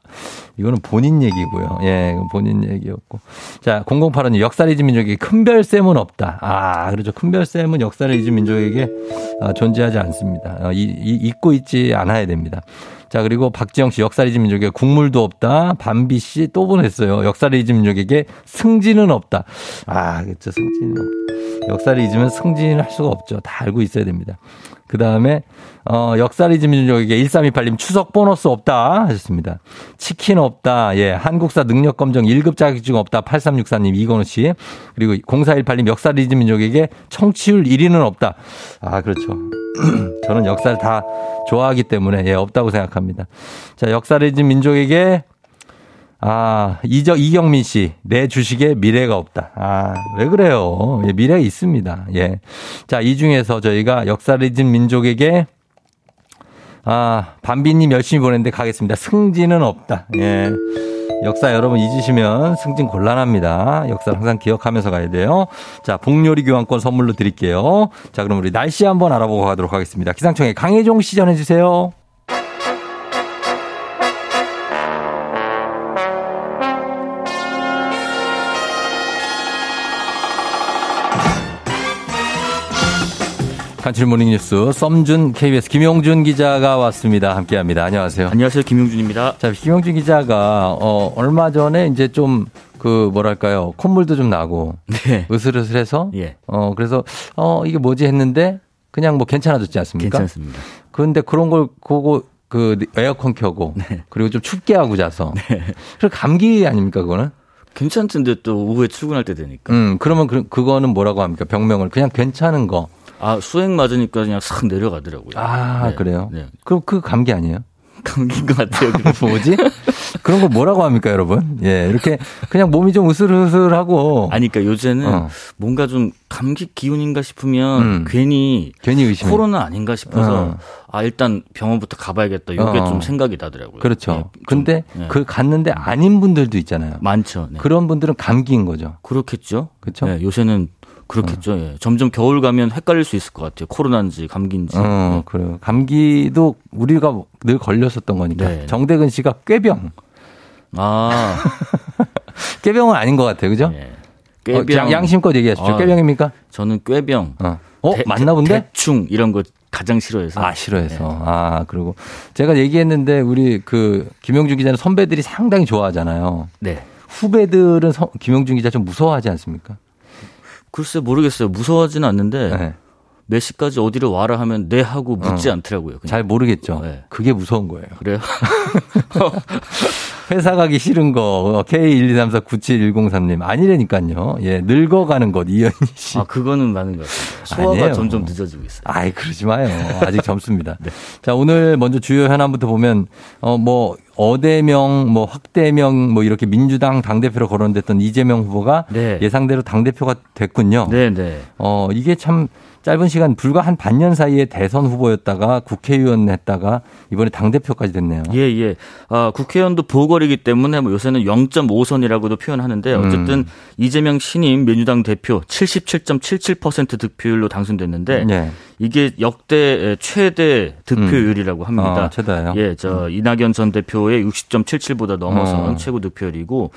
이거는 본인 얘기고요. 예, 본인 얘기였고. 자, 0085님. 역사를 잊은 민족에게 큰별쌤은 없다. 아, 그렇죠. 큰별쌤은 역사를 잊은 민족에게 아, 존재하지 않습니다. 아, 이, 이, 잊고 있지 않아야 됩니다. 자, 그리고 박지영 씨 역사리즘 민족에게 국물도 없다. 밤비 씨 또 보냈어요. 역사리즘 민족에게 승진은 없다. 아, 그렇죠. 승진은 없다. 잊으면 승진을 할 수가 없죠. 다 알고 있어야 됩니다. 그 다음에, 어, 역사리즘 민족에게 1328님 추석 보너스 없다 하셨습니다. 치킨 없다. 예. 한국사 능력검정 1급 자격증 없다. 8364님 이건우 씨. 그리고 0418님 역사리즘 민족에게 청취율 1위는 없다. 아, 그렇죠. 저는 역사를 다 좋아하기 때문에 예, 없다고 생각합니다. 자, 역사리즘 민족에게 아, 이적, 이경민 씨, 내 주식에 미래가 없다. 아, 왜 그래요? 예, 미래가 있습니다. 예. 자, 이 중에서 저희가 역사를 잊은 민족에게 아, 밤비님 열심히 보냈는데 가겠습니다. 승진은 없다. 예. 역사 여러분 잊으시면 승진 곤란합니다. 역사를 항상 기억하면서 가야 돼요. 자, 복요리 교환권 선물로 드릴게요. 자, 그럼 우리 날씨 한번 알아보고 가도록 하겠습니다. 기상청에 강혜종 씨 전해주세요. 간추린 모닝뉴스 썸준 KBS 김용준 기자가 왔습니다. 함께합니다. 안녕하세요. 안녕하세요. 김용준입니다. 자, 김용준 기자가 어 얼마 전에 이제 좀 그 뭐랄까요 콧물도 좀 나고 네. 으슬으슬해서 예. 어 그래서 어 이게 뭐지 했는데 그냥 뭐 괜찮아졌지 않습니까? 괜찮습니다. 그런데 그런 걸 보고 그 에어컨 켜고 네. 그리고 좀 춥게 하고 자서 그 감기 아닙니까 그거는? 괜찮던데 또 오후에 출근할 때 되니까. 음 그러면 그, 그거는 뭐라고 합니까 병명을 그냥 괜찮은 거. 아, 수행 맞으니까 그냥 싹 내려가더라고요. 아 네. 그래요? 네. 그럼 그 감기 아니에요? 감기인 것 같아요. 뭐지? 그런 거 뭐라고 합니까, 여러분? 예, 이렇게 그냥 몸이 좀 으슬으슬하고. 아니, 그러니까 요새는 어. 뭔가 좀 감기 기운인가 싶으면 음. 괜히 괜히 의심해. 코로나 아닌가 싶어서 어. 아, 일단 병원부터 가봐야겠다. 이게 어. 좀 생각이 나더라고요. 그렇죠. 예, 좀, 근데 네. 그 갔는데 아닌 분들도 있잖아요. 많죠. 네. 그런 분들은 감기인 거죠. 그렇겠죠. 그렇죠? 네, 요새는 그렇겠죠. 예. 점점 겨울 가면 헷갈릴 수 있을 것 같아요. 코로나인지 감기인지. 어, 그래요. 감기도 우리가 늘 걸렸었던 거니까. 네. 정대근 씨가 꾀병. 아, 꾀병은 아닌 것 같아요. 그죠? 예. 어, 꾀병. 양- 양심껏 얘기하십시오. 아, 꾀병입니까? 저는 꾀병. 어, 어 대- 맞나 본데? 대충 이런 거 가장 싫어해서. 아, 싫어해서. 네. 아, 그리고 제가 얘기했는데 우리 그 김용준 기자는 선배들이 상당히 좋아하잖아요. 네. 후배들은 서- 김용준 기자 좀 무서워하지 않습니까? 글쎄 모르겠어요. 무서워하지는 않는데 네. 몇 시까지 어디로 와라 하면 네 하고 묻지 어. 않더라고요. 그냥. 잘 모르겠죠. 네. 그게 무서운 거예요. 그래요? 회사 가기 싫은 거 K123497103님 아니라니까요. 예, 늙어가는 것 이현희 씨. 아 그거는 많은 것 같습니다. 소화가 아니에요. 점점 늦어지고 있어요. 아이 그러지 마요. 아직 젊습니다. 네. 자 오늘 먼저 주요 현안부터 보면 어뭐 어대명 뭐 확대명 뭐 이렇게 민주당 당 대표로 거론됐던 이재명 후보가 네. 예상대로 당 대표가 됐군요. 네, 네. 어 이게 참 짧은 시간 불과 한 반년 사이에 대선 후보였다가 국회의원 했다가 이번에 당 대표까지 됐네요. 예, 예. 아, 국회의원도 보궐이기 때문에 뭐 요새는 0.5선이라고도 표현하는데 어쨌든 음. 이재명 신임 민주당 대표 77.77% 득표율로 당선됐는데 네. 이게 역대 최대 득표율이라고 합니다. 어, 최다예요. 예, 저 이낙연 전 대표의 60.77보다 넘어선 어. 최고 득표율이고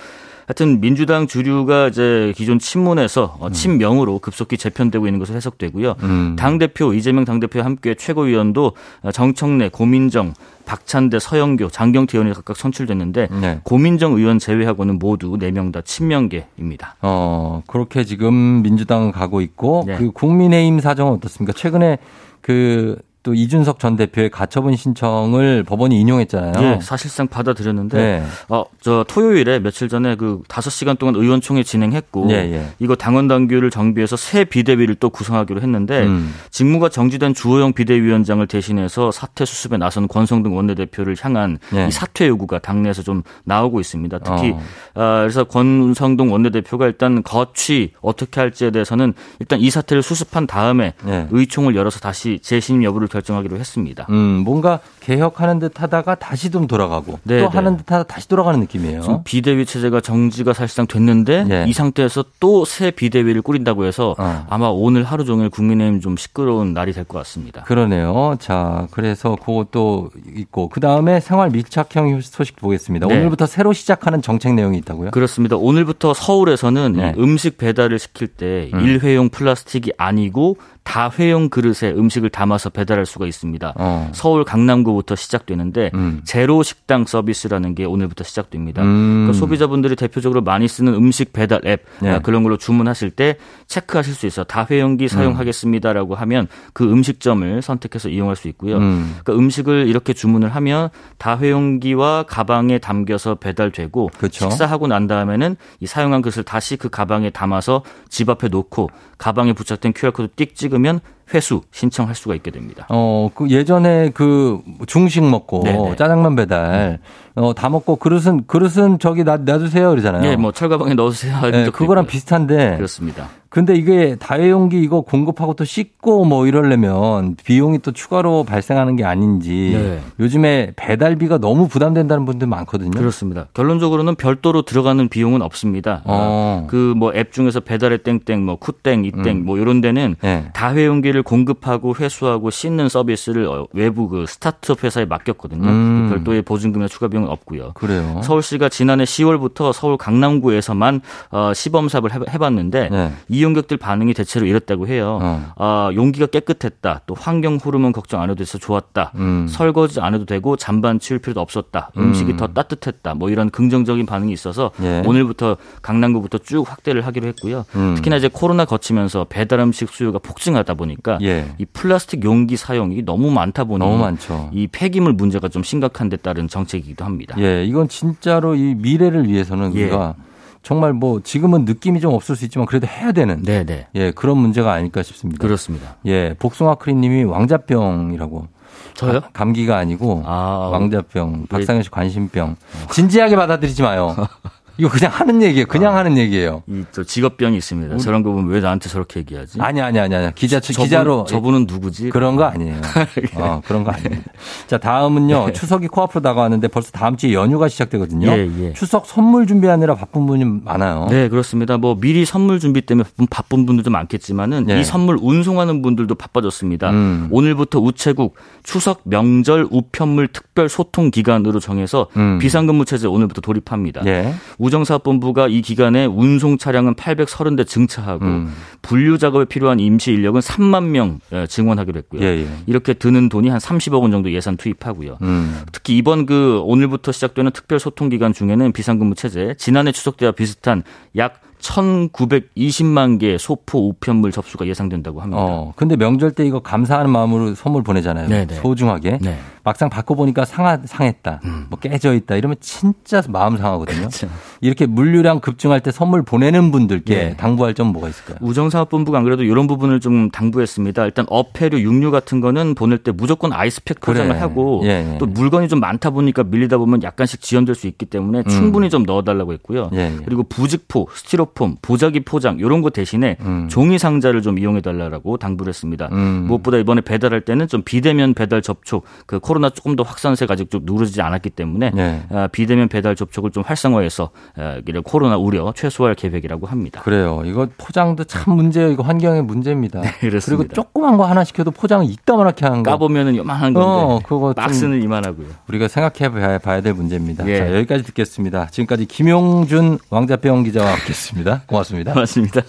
하여튼 민주당 주류가 이제 기존 친문에서 어, 친명으로 급속히 재편되고 있는 것으로 해석되고요. 음. 당 대표 이재명 당 대표와 함께 최고위원도 정청래, 고민정, 박찬대, 서영교, 장경태 의원이 각각 선출됐는데 네. 고민정 의원 제외하고는 모두 4명 다 친명계입니다. 어, 그렇게 지금 민주당은 가고 있고, 네. 그 국민의힘 사정은 어떻습니까? 최근에 그, 또 이준석 전 대표의 가처분 신청을 법원이 인용했잖아요. 예, 사실상 받아들였는데 네. 어, 저 토요일에 며칠 전에 그 5시간 동안 의원총회 진행했고 예, 예. 이거 당원 당규를 정비해서 새 비대위를 또 구성하기로 했는데 음. 직무가 정지된 주호영 비대위원장을 대신해서 사퇴 수습에 나선 권성동 원내대표를 향한 예. 이 사퇴 요구가 당내에서 좀 나오고 있습니다. 특히 어. 아, 그래서 권성동 원내대표가 일단 거취 어떻게 할지에 대해서는 일단 이 사태를 수습한 다음에 예. 의총을 열어서 다시 재신임 여부를 결정하기로 했습니다. 음, 뭔가 개혁하는 듯 하다가 다시 좀 돌아가고 네, 또 네. 하는 듯 하다 다시 돌아가는 느낌이에요. 지금 비대위 체제가 정지가 사실상 됐는데 예. 이 상태에서 또 새 비대위를 꾸린다고 해서 어. 아마 오늘 하루 종일 국민의힘 좀 시끄러운 날이 될 것 같습니다. 그러네요. 자, 그래서 그것도 있고 그 다음에 생활 밀착형 소식 보겠습니다. 네. 오늘부터 새로 시작하는 정책 내용이 있다고요? 그렇습니다. 오늘부터 서울에서는 네. 이 음식 배달을 시킬 때 음. 일회용 플라스틱이 아니고 다회용 그릇에 음식을 담아서 배달할 수가 있습니다. 어. 서울 강남구부터 시작되는데 음. 제로 식당 서비스라는 게 오늘부터 시작됩니다. 음. 그러니까 소비자분들이 대표적으로 많이 쓰는 음식 배달 앱 네. 아, 그런 걸로 주문하실 때 체크하실 수 있어. 다회용기 사용하겠습니다라고 하면 그 음식점을 선택해서 이용할 수 있고요. 음. 그러니까 음식을 이렇게 주문을 하면 다회용기와 가방에 담겨서 배달되고 그쵸. 식사하고 난 다음에는 이 사용한 그릇을 다시 그 가방에 담아서 집 앞에 놓고 가방에 부착된 QR코드 띡 찍 으면 회수 신청할 수가 있게 됩니다. 어, 그 예전에 그 중식 먹고 네네. 짜장면 배달 어, 다 먹고 그릇은 그릇은 저기 놔, 놔주세요 그러잖아요. 네, 뭐 철가방에 넣으세요. 네, 그거랑 있고요. 비슷한데 그렇습니다. 근데 이게 다회용기 이거 공급하고 또 씻고 뭐 이러려면 비용이 또 추가로 발생하는 게 아닌지 네. 요즘에 배달비가 너무 부담된다는 분들 많거든요. 그렇습니다. 결론적으로는 별도로 들어가는 비용은 없습니다. 어. 그뭐 앱 중에서 배달의 땡땡, 뭐 쿠땡, 이땡 음. 뭐 이런 데는 네. 다회용기를 공급하고 회수하고 씻는 서비스를 어, 외부 그 스타트업 회사에 맡겼거든요. 음. 별도의 보증금이나 추가 비용은 없고요. 그래요. 서울시가 지난해 10월부터 서울 강남구에서만 어, 시범 사업을 해- 해봤는데 네. 이용객들 반응이 대체로 이랬다고 해요. 어. 아, 용기가 깨끗했다. 또 환경 호르몬 걱정 안 해도 돼서 좋았다. 음. 설거지 안 해도 되고 잔반 치울 필요도 없었다. 음식이 음. 더 따뜻했다. 뭐 이런 긍정적인 반응이 있어서 예. 오늘부터 강남구부터 쭉 확대를 하기로 했고요. 음. 특히나 이제 코로나 거치면서 배달 음식 수요가 폭증하다 보니까 예. 이 플라스틱 용기 사용이 너무 많다 보니 너무 많죠. 이 폐기물 문제가 좀 심각한 데 따른 정책이기도 합니다. 예, 이건 진짜로 이 미래를 위해서는 예. 우리가 정말 뭐 지금은 느낌이 좀 없을 수 있지만 그래도 해야 되는 네, 네. 예, 그런 문제가 아닐까 싶습니다. 그렇습니다. 예, 복숭아 크림 님이 왕자병이라고. 저요? 가- 감기가 아니고 아, 왕자병, 왜- 박상현 씨 관심병. 진지하게 받아들이지 마요. 이거 그냥 하는 얘기예요. 그냥 하는 얘기예요. 이 또 직업병이 있습니다. 저런 거 보면 왜 나한테 저렇게 얘기하지? 아니 아니 아니 아니. 기자 저분- 기자로 저분은 누구지? 그런 거 아니에요. 어, 그런 거 아닙니다. 자, 다음은요. 추석이 코앞으로 다가왔는데 벌써 다음 주에 연휴가 시작되거든요. 예, 예. 추석 선물 준비하느라 바쁜 분이 많아요. 네, 그렇습니다. 뭐 미리 선물 준비 때문에 바쁜- 바쁜 분들도 많겠지만은 네. 이 선물 운송하는 분들도 바빠졌습니다. 음. 오늘부터 우체국 추석 명절 우편물 특별 소통 기간으로 정해서 음. 비상근무 체제 오늘부터 돌입합니다. 예. 우정사업본부가 이 기간에 운송 차량은 830대 증차하고 음. 분류 작업에 필요한 임시 인력은 3만 명 예, 증원하기로 했고요. 예, 예. 이렇게 드는 돈이 한 30억 원 정도 예산 투입하고요. 음. 특히 이번 그 오늘부터 시작되는 특별 소통 기간 중에는 비상근무 체제 지난해 추석 때와 비슷한 약 1,920만 개의 소포 우편물 접수가 예상된다고 합니다. 어, 근데 명절 때 이거 감사하는 마음으로 선물 보내잖아요. 네네. 소중하게. 네. 막상 받고 보니까 상하, 상했다. 뭐 깨져 있다. 이러면 진짜 마음 상하거든요. 그렇죠. 이렇게 물류량 급증할 때 선물 보내는 분들께 예. 당부할 점 뭐가 있을까요? 우정사업본부가 안 그래도 이런 부분을 좀 당부했습니다. 일단 어패류, 육류 같은 거는 보낼 때 무조건 아이스팩 포장을 그래. 하고 예, 예. 또 물건이 좀 많다 보니까 밀리다 보면 약간씩 지연될 수 있기 때문에 충분히 좀 넣어달라고 했고요. 음. 예, 예. 그리고 부직포, 스티로 폼, 보자기 포장 이런 거 대신에 음. 종이 상자를 좀 이용해달라고 당부를 했습니다. 음. 무엇보다 이번에 배달할 때는 좀 비대면 배달 접촉, 그 코로나 조금 더 확산세가 아직 좀 누르지 않았기 때문에 예. 아, 비대면 배달 접촉을 좀 활성화해서 아, 코로나 우려 최소화할 계획이라고 합니다. 그래요. 이거 포장도 참 문제예요. 이거 환경의 문제입니다. 네. 그리고 조그만 거 하나 시켜도 포장을 이따만하게 하는 거. 까보면은 요만한 건데 어, 그거 좀 박스는 이만하고요. 우리가 생각해 봐야, 봐야 될 문제입니다. 예. 자, 여기까지 듣겠습니다. 지금까지 김용준 왕자병 기자와 함께했습니다. 고맙습니다. 맞습니다.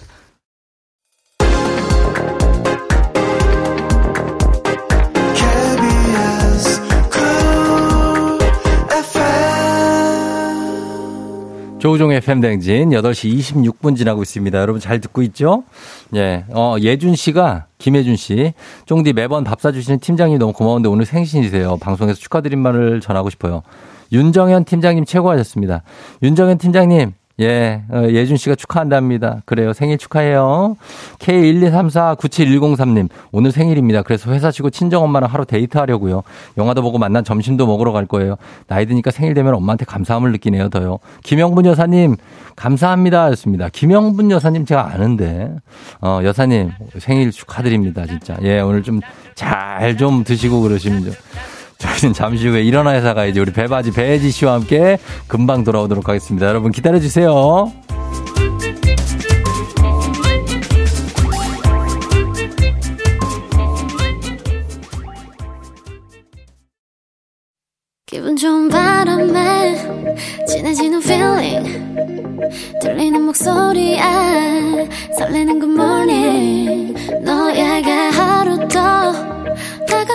조우종의 팬댕진 8시 26분 지나고 있습니다. 여러분 잘 듣고 있죠? 예. 어, 예준 씨가 김예준 씨, 쫑디 매번 밥 사주시는 팀장님 너무 고마운데 오늘 생신이세요. 방송에서 축하드린 말을 전하고 싶어요. 윤정현 팀장님 최고하셨습니다. 윤정현 팀장님, 예, 어, 예준 씨가 축하한답니다. 그래요. 생일 축하해요. K123497103님, 오늘 생일입니다. 그래서 회사 쉬고 친정엄마랑 하루 데이트하려고요. 영화도 보고 만난 점심도 먹으러 갈 거예요. 나이 드니까 생일 되면 엄마한테 감사함을 느끼네요, 더요. 김영분 여사님, 감사합니다. 였습니다. 김영분 여사님 제가 아는데, 어, 여사님, 생일 축하드립니다. 진짜. 예, 오늘 좀 잘좀 드시고 그러시면 좀. 저희는 잠시 후에 일어나 회사 가야지 우리 배바지 배지 씨와 함께 금방 돌아오도록 하겠습니다. 여러분 기다려 주세요. 기분 좋은 바람에 진해지는 feeling 들리는 목소리에 설레는 good morning 너에게 하루 더 다가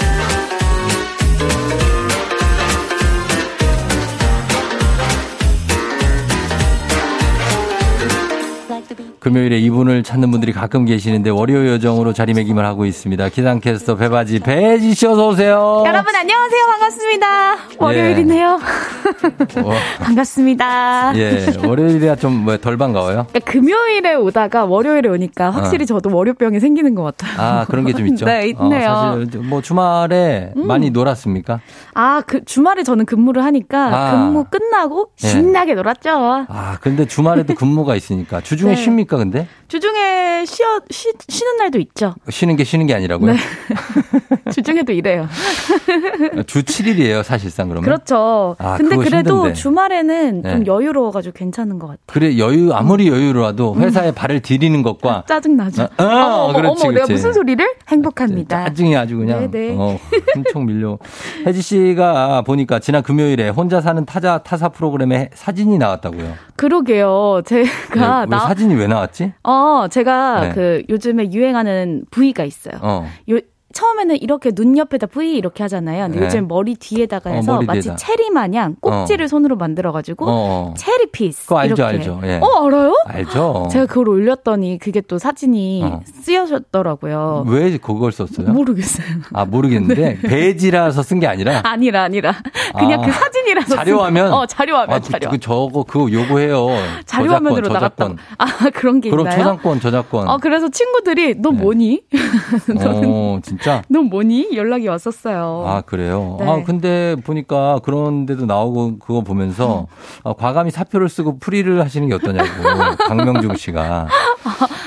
금요일에 이분을 찾는 분들이 가끔 계시는데 월요 요정으로 자리매김을 하고 있습니다. 기상캐스터 배바지 배지 씨 어서 오세요. 여러분 안녕하세요. 반갑습니다. 월요일이네요. 어, 반갑습니다. 예, 월요일이야 좀 덜 반가워요. 그러니까 금요일에 오다가 월요일에 오니까 확실히 어. 저도 월요병이 생기는 것 같아요. 아 그런 게 좀 있죠. 네, 있네요. 음. 어, 사실 뭐 주말에 많이 놀았습니까? 아, 그 주말에 저는 근무를 하니까 아. 근무 끝나고 예. 신나게 놀았죠. 아 근데 주말에도 근무가 있으니까 주중에 네. 쉽니까 근데 주중에 쉬어 쉬, 쉬는 날도 있죠. 쉬는 게 쉬는 게 아니라고요? 네. 주중에도 일해요. 주 7일이에요 사실상 그러면. 그렇죠. 아, 근데 그래도 힘든데. 주말에는 좀 네. 여유로워가지고 괜찮은 것 같아요. 그래 여유 아무리 여유로워도 회사에 발을 디디는 것과 짜증나죠. 어, 어, 어머, 어머, 그렇지, 어머, 내가 그렇지. 무슨 소리를? 행복합니다. 짜증이 아주 그냥 네네. 어, 엄청 밀려. 혜지 씨가 보니까 지난 금요일에 혼자 사는 타자 타사 프로그램에 사진이 나왔다고요. 그러게요. 제가 네, 왜 나, 사진이 왜 나왔 지? 어, 제가 네. 그 요즘에 유행하는 V가 있어요. 어. 요, 처음에는 이렇게 눈 옆에다 V 이렇게 하잖아요. 근데 네. 요즘 머리 뒤에다가 어, 해서 머리 마치 뒤에다. 체리 마냥 꼭지를 손으로 만들어가지고 어. 체리 peace. 그거 알죠, 이렇게. 알죠. 예. 어, 알아요? 알죠. 제가 그걸 올렸더니 그게 또 사진이 어. 쓰여졌더라고요. 왜 그걸 썼어요? 모르겠어요. 아 모르겠는데 배혜지라서 쓴 게 아니라 아니라 아니라 그냥 아, 그 사진이라서 자료화면? 어 자료화면 아, 그, 자료 그 저거 그거 요구해요. 자료화면으로 저작권, 저작권. 아 그런 게 그럼 있나요? 초상권 저작권. 어 그래서 친구들이 너 뭐니? 어 진짜. 너 뭐니? 연락이 왔었어요. 아 그래요. 네. 아 근데 보니까 그런데도 나오고 그거 보면서 어, 과감히 사표를 쓰고 풀이를 하시는 게 어떠냐고 강명중 씨가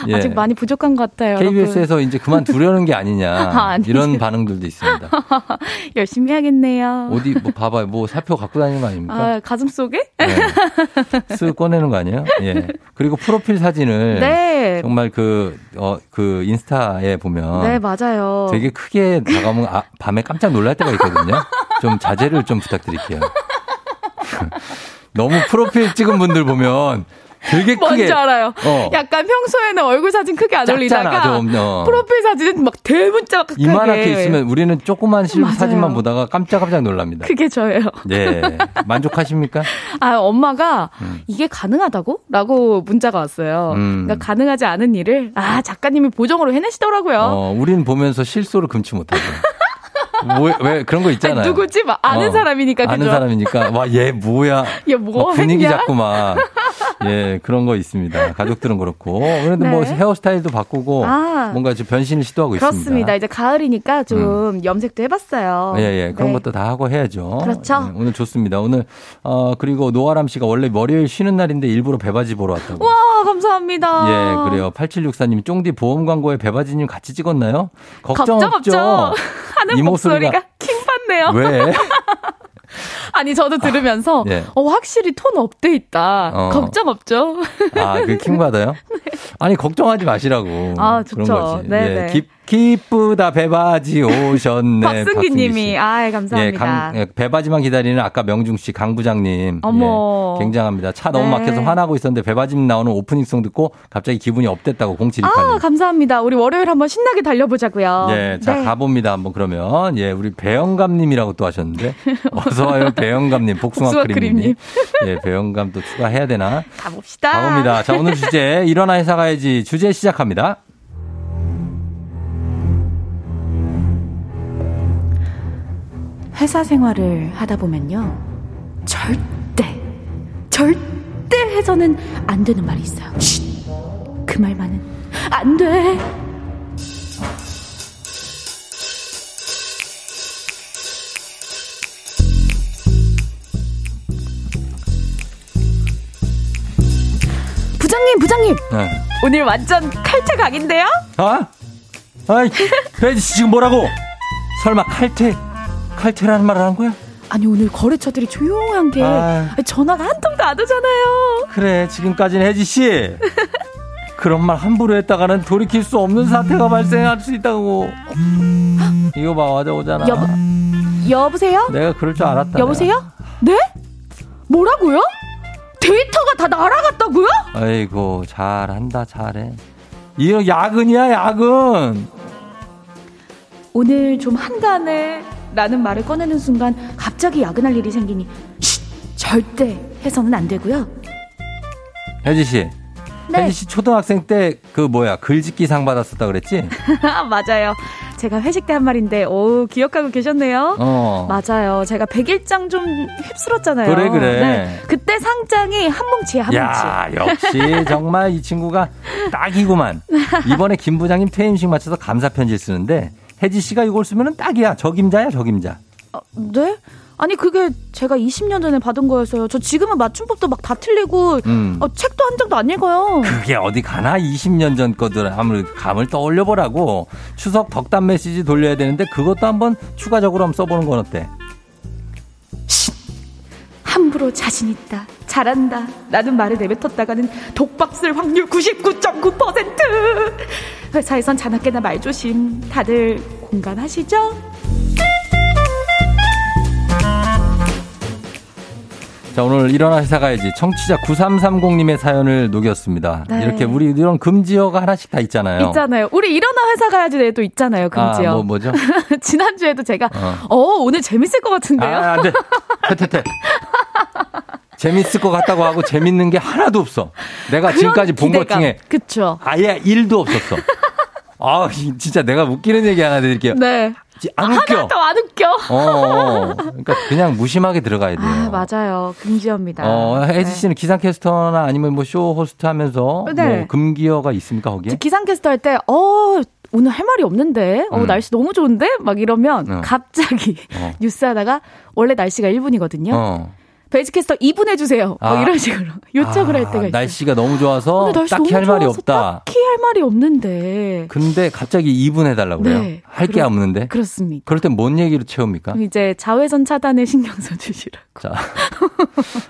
예. 아직 많이 부족한 것 같아요. KBS에서 이제 그만 두려는 게 아니냐 아. 이런 반응들도 있습니다. 여러분. 열심히 해야겠네요. 어디 뭐 봐봐요. 뭐 사표 갖고 다니는 거 아닙니까? 아, 가슴 속에? 네. 쓱 꺼내는 거 아니에요? 예. 그리고 프로필 사진을 네. 정말 그, 어, 그 인스타에 보면 네 맞아요. 되게 크게 다가오면 아, 밤에 깜짝 놀랄 때가 있거든요. 좀 자제를 좀 부탁드릴게요. 너무 프로필 찍은 분들 보면 되게 크게 뭔지 알아요. 어. 약간 평소에는 얼굴 사진 크게 안 올리다가 좀, 어. 프로필 사진은 막 대문짝하게 이만하게 있으면 우리는 조그만 실 맞아요. 사진만 보다가 깜짝깜짝 놀랍니다. 그게 저예요. 네. 만족하십니까? 아 엄마가 이게 가능하다고? 라고 문자가 왔어요. 음. 그러니까 가능하지 않은 일을 아 작가님이 보정으로 해내시더라고요. 어, 우린 보면서 실소를 금치 못하죠. 뭐, 왜 그런 거 있잖아요. 아니, 누구지? 막 아는 어, 사람이니까 아는 그죠? 사람이니까 와 얘 뭐야? 얘뭐 막 분위기 했냐? 잡고 막 예, 그런 거 있습니다. 가족들은 그렇고. 그런데 뭐 네. 헤어스타일도 바꾸고 아. 뭔가 좀 변신을 시도하고 그렇습니다. 있습니다. 이제 가을이니까 좀 염색도 해봤어요. 예, 예. 그런 네. 것도 다 하고 해야죠. 그렇죠. 예, 오늘 좋습니다. 오늘, 어, 그리고 노아람 씨가 원래 월요일 쉬는 날인데 일부러 배바지 보러 왔다고. 와 감사합니다. 예, 그래요. 8764님, 쫑디 보험 광고에 배바지님 같이 찍었나요? 걱정, 걱정 없죠. 없죠. 하는 이 목소리가 목소리가 킹 받네요. 왜? 아니 저도 들으면서 예. 어 확실히 tone up돼 있다. 어. 걱정 없죠. 아, 그 킹 받아요? 아니, 걱정하지 마시라고. 네. 아, 그런 좋죠. 거지. 네네. 예, 기, 기쁘다, 배바지 오셨네. 박승기 씨. 님이 아 예, 감사합니다. 강, 예, 배바지만 기다리는 아까 명중 씨, 강 부장님. 어머. 예, 굉장합니다. 차 너무 네. 막혀서 화나고 있었는데 배바지 나오는 오프닝송 듣고 갑자기 기분이 업됐다고 0728님. 아 감사합니다. 우리 월요일 한번 신나게 달려보자고요. 예, 자, 네. 가봅니다. 한번 그러면. 예, 우리 배영감님이라고 또 하셨는데. 어서 와요, 배영감님. 복숭아, 복숭아 크림님. 예, 배영감 또 추가해야 되나? 가봅시다. 가봅니다. 자, 오늘 주제, 일어나 회사 가야지. 주제 시작합니다. 회사 생활을 하다 보면요. 절대, 절대 해서는 안 되는 말이 있어요. 쉿! 그 말만은 안 돼! 부장님, 부장님! 네. 오늘 완전 칼퇴 각인데요? 아? 아이, 지금 뭐라고? 설마 칼퇴 칼퇴라는 말을 한 거야? 아니 오늘 거래처들이 조용한 게 아. 전화가 한 통도 안 오잖아요. 그래, 지금까지는 혜지 씨. 그런 말 함부로 했다가는 돌이킬 수 없는 사태가 발생할 수 있다고. 이거 봐, 와자 오잖아. 여보, 여보세요? 내가 그럴 줄 알았다. 여보세요? 네? 뭐라고요? 데이터가 다 날아갔다고요? 내가. 아이고, 잘한다, 잘해. 이거 야근이야, 야근. 오늘 좀 한가하네. 라는 말을 꺼내는 순간 갑자기 야근할 일이 생기니 쉿! 절대 해서는 안 되고요. 혜지 씨. 네. 혜지 씨 초등학생 때 그 뭐야 글짓기 상 받았었다 그랬지? 맞아요. 제가 회식 때 한 말인데 오 기억하고 계셨네요. 어. 맞아요. 제가 101장 좀 휩쓸었잖아요. 그래, 그래. 네. 그때 상장이 한 뭉치에 한 뭉치. 야 역시 정말 이 친구가 딱이구만. 이번에 김 부장님 퇴임식 맞춰서 감사 편지 쓰는데 혜지 씨가 이걸 쓰면은 딱이야. 적임자야 적임자. 어, 네? 아니 그게 제가 20년 전에 받은 거여서요. 저 지금은 맞춤법도 막 다 틀리고 음. 어, 책도 한 장도 안 읽어요. 그게 어디 가나 20년 전 거들 아무리 감을 떠올려 보라고 추석 덕담 메시지 돌려야 되는데 그것도 한번 추가적으로 한번 써보는 건 어때? 함부로 자신 있다. 잘한다. 라는 말을 내뱉었다가는 독박 쓸 확률 99.9%. 회사에선 자나깨나 말조심. 다들 공감하시죠? 자, 오늘 일어나 회사 가야지. 청취자 9330님의 사연을 녹였습니다. 네. 이렇게 우리 이런 금지어가 하나씩 다 있잖아요. 있잖아요. 우리 일어나 회사 가야지 에도 있잖아요. 금지요. 아, 뭐, 뭐죠? 지난주에도 제가 어. 어. 오늘 재밌을 것 같은데요. 아, 안 돼. 퇴퇴퇴. 재밌을 것 같다고 하고 재밌는 게 하나도 없어. 내가 지금까지 본 것. 중에 그쵸. 아예 1도 없었어. 아, 이- 진짜 내가 웃기는 얘기 하나 드릴게요. 네. 지- 안 웃겨. 하나도 안 웃겨. 어, 어. 그러니까 그냥 무심하게 들어가야 돼요. 아, 맞아요. 금지어입니다. 어, 혜지 네. 씨는 기상캐스터나 아니면 뭐 쇼 호스트 하면서 네. 뭐 금기어가 있습니까, 거기에? 저 기상캐스터 할 때, 어, 오늘 할 말이 없는데, 어, 음. 날씨 너무 좋은데? 막 이러면 어. 갑자기 어. 뉴스 하다가 원래 날씨가 1분이거든요. 어. 베이지캐스터 2분 해주세요. 아. 뭐 이런 식으로 요청을 할 아, 때가 있어요. 날씨가 너무 좋아서 날씨 딱히 너무 할 말이 없다. 딱히 할 말이 없는데. 근데 갑자기 2분 해달라고 그래요. 네. 할게 그렇- 없는데. 그렇습니다. 그럴 땐 뭔 얘기로 채웁니까? 이제 자외선 차단에 신경 써주시라고. 자.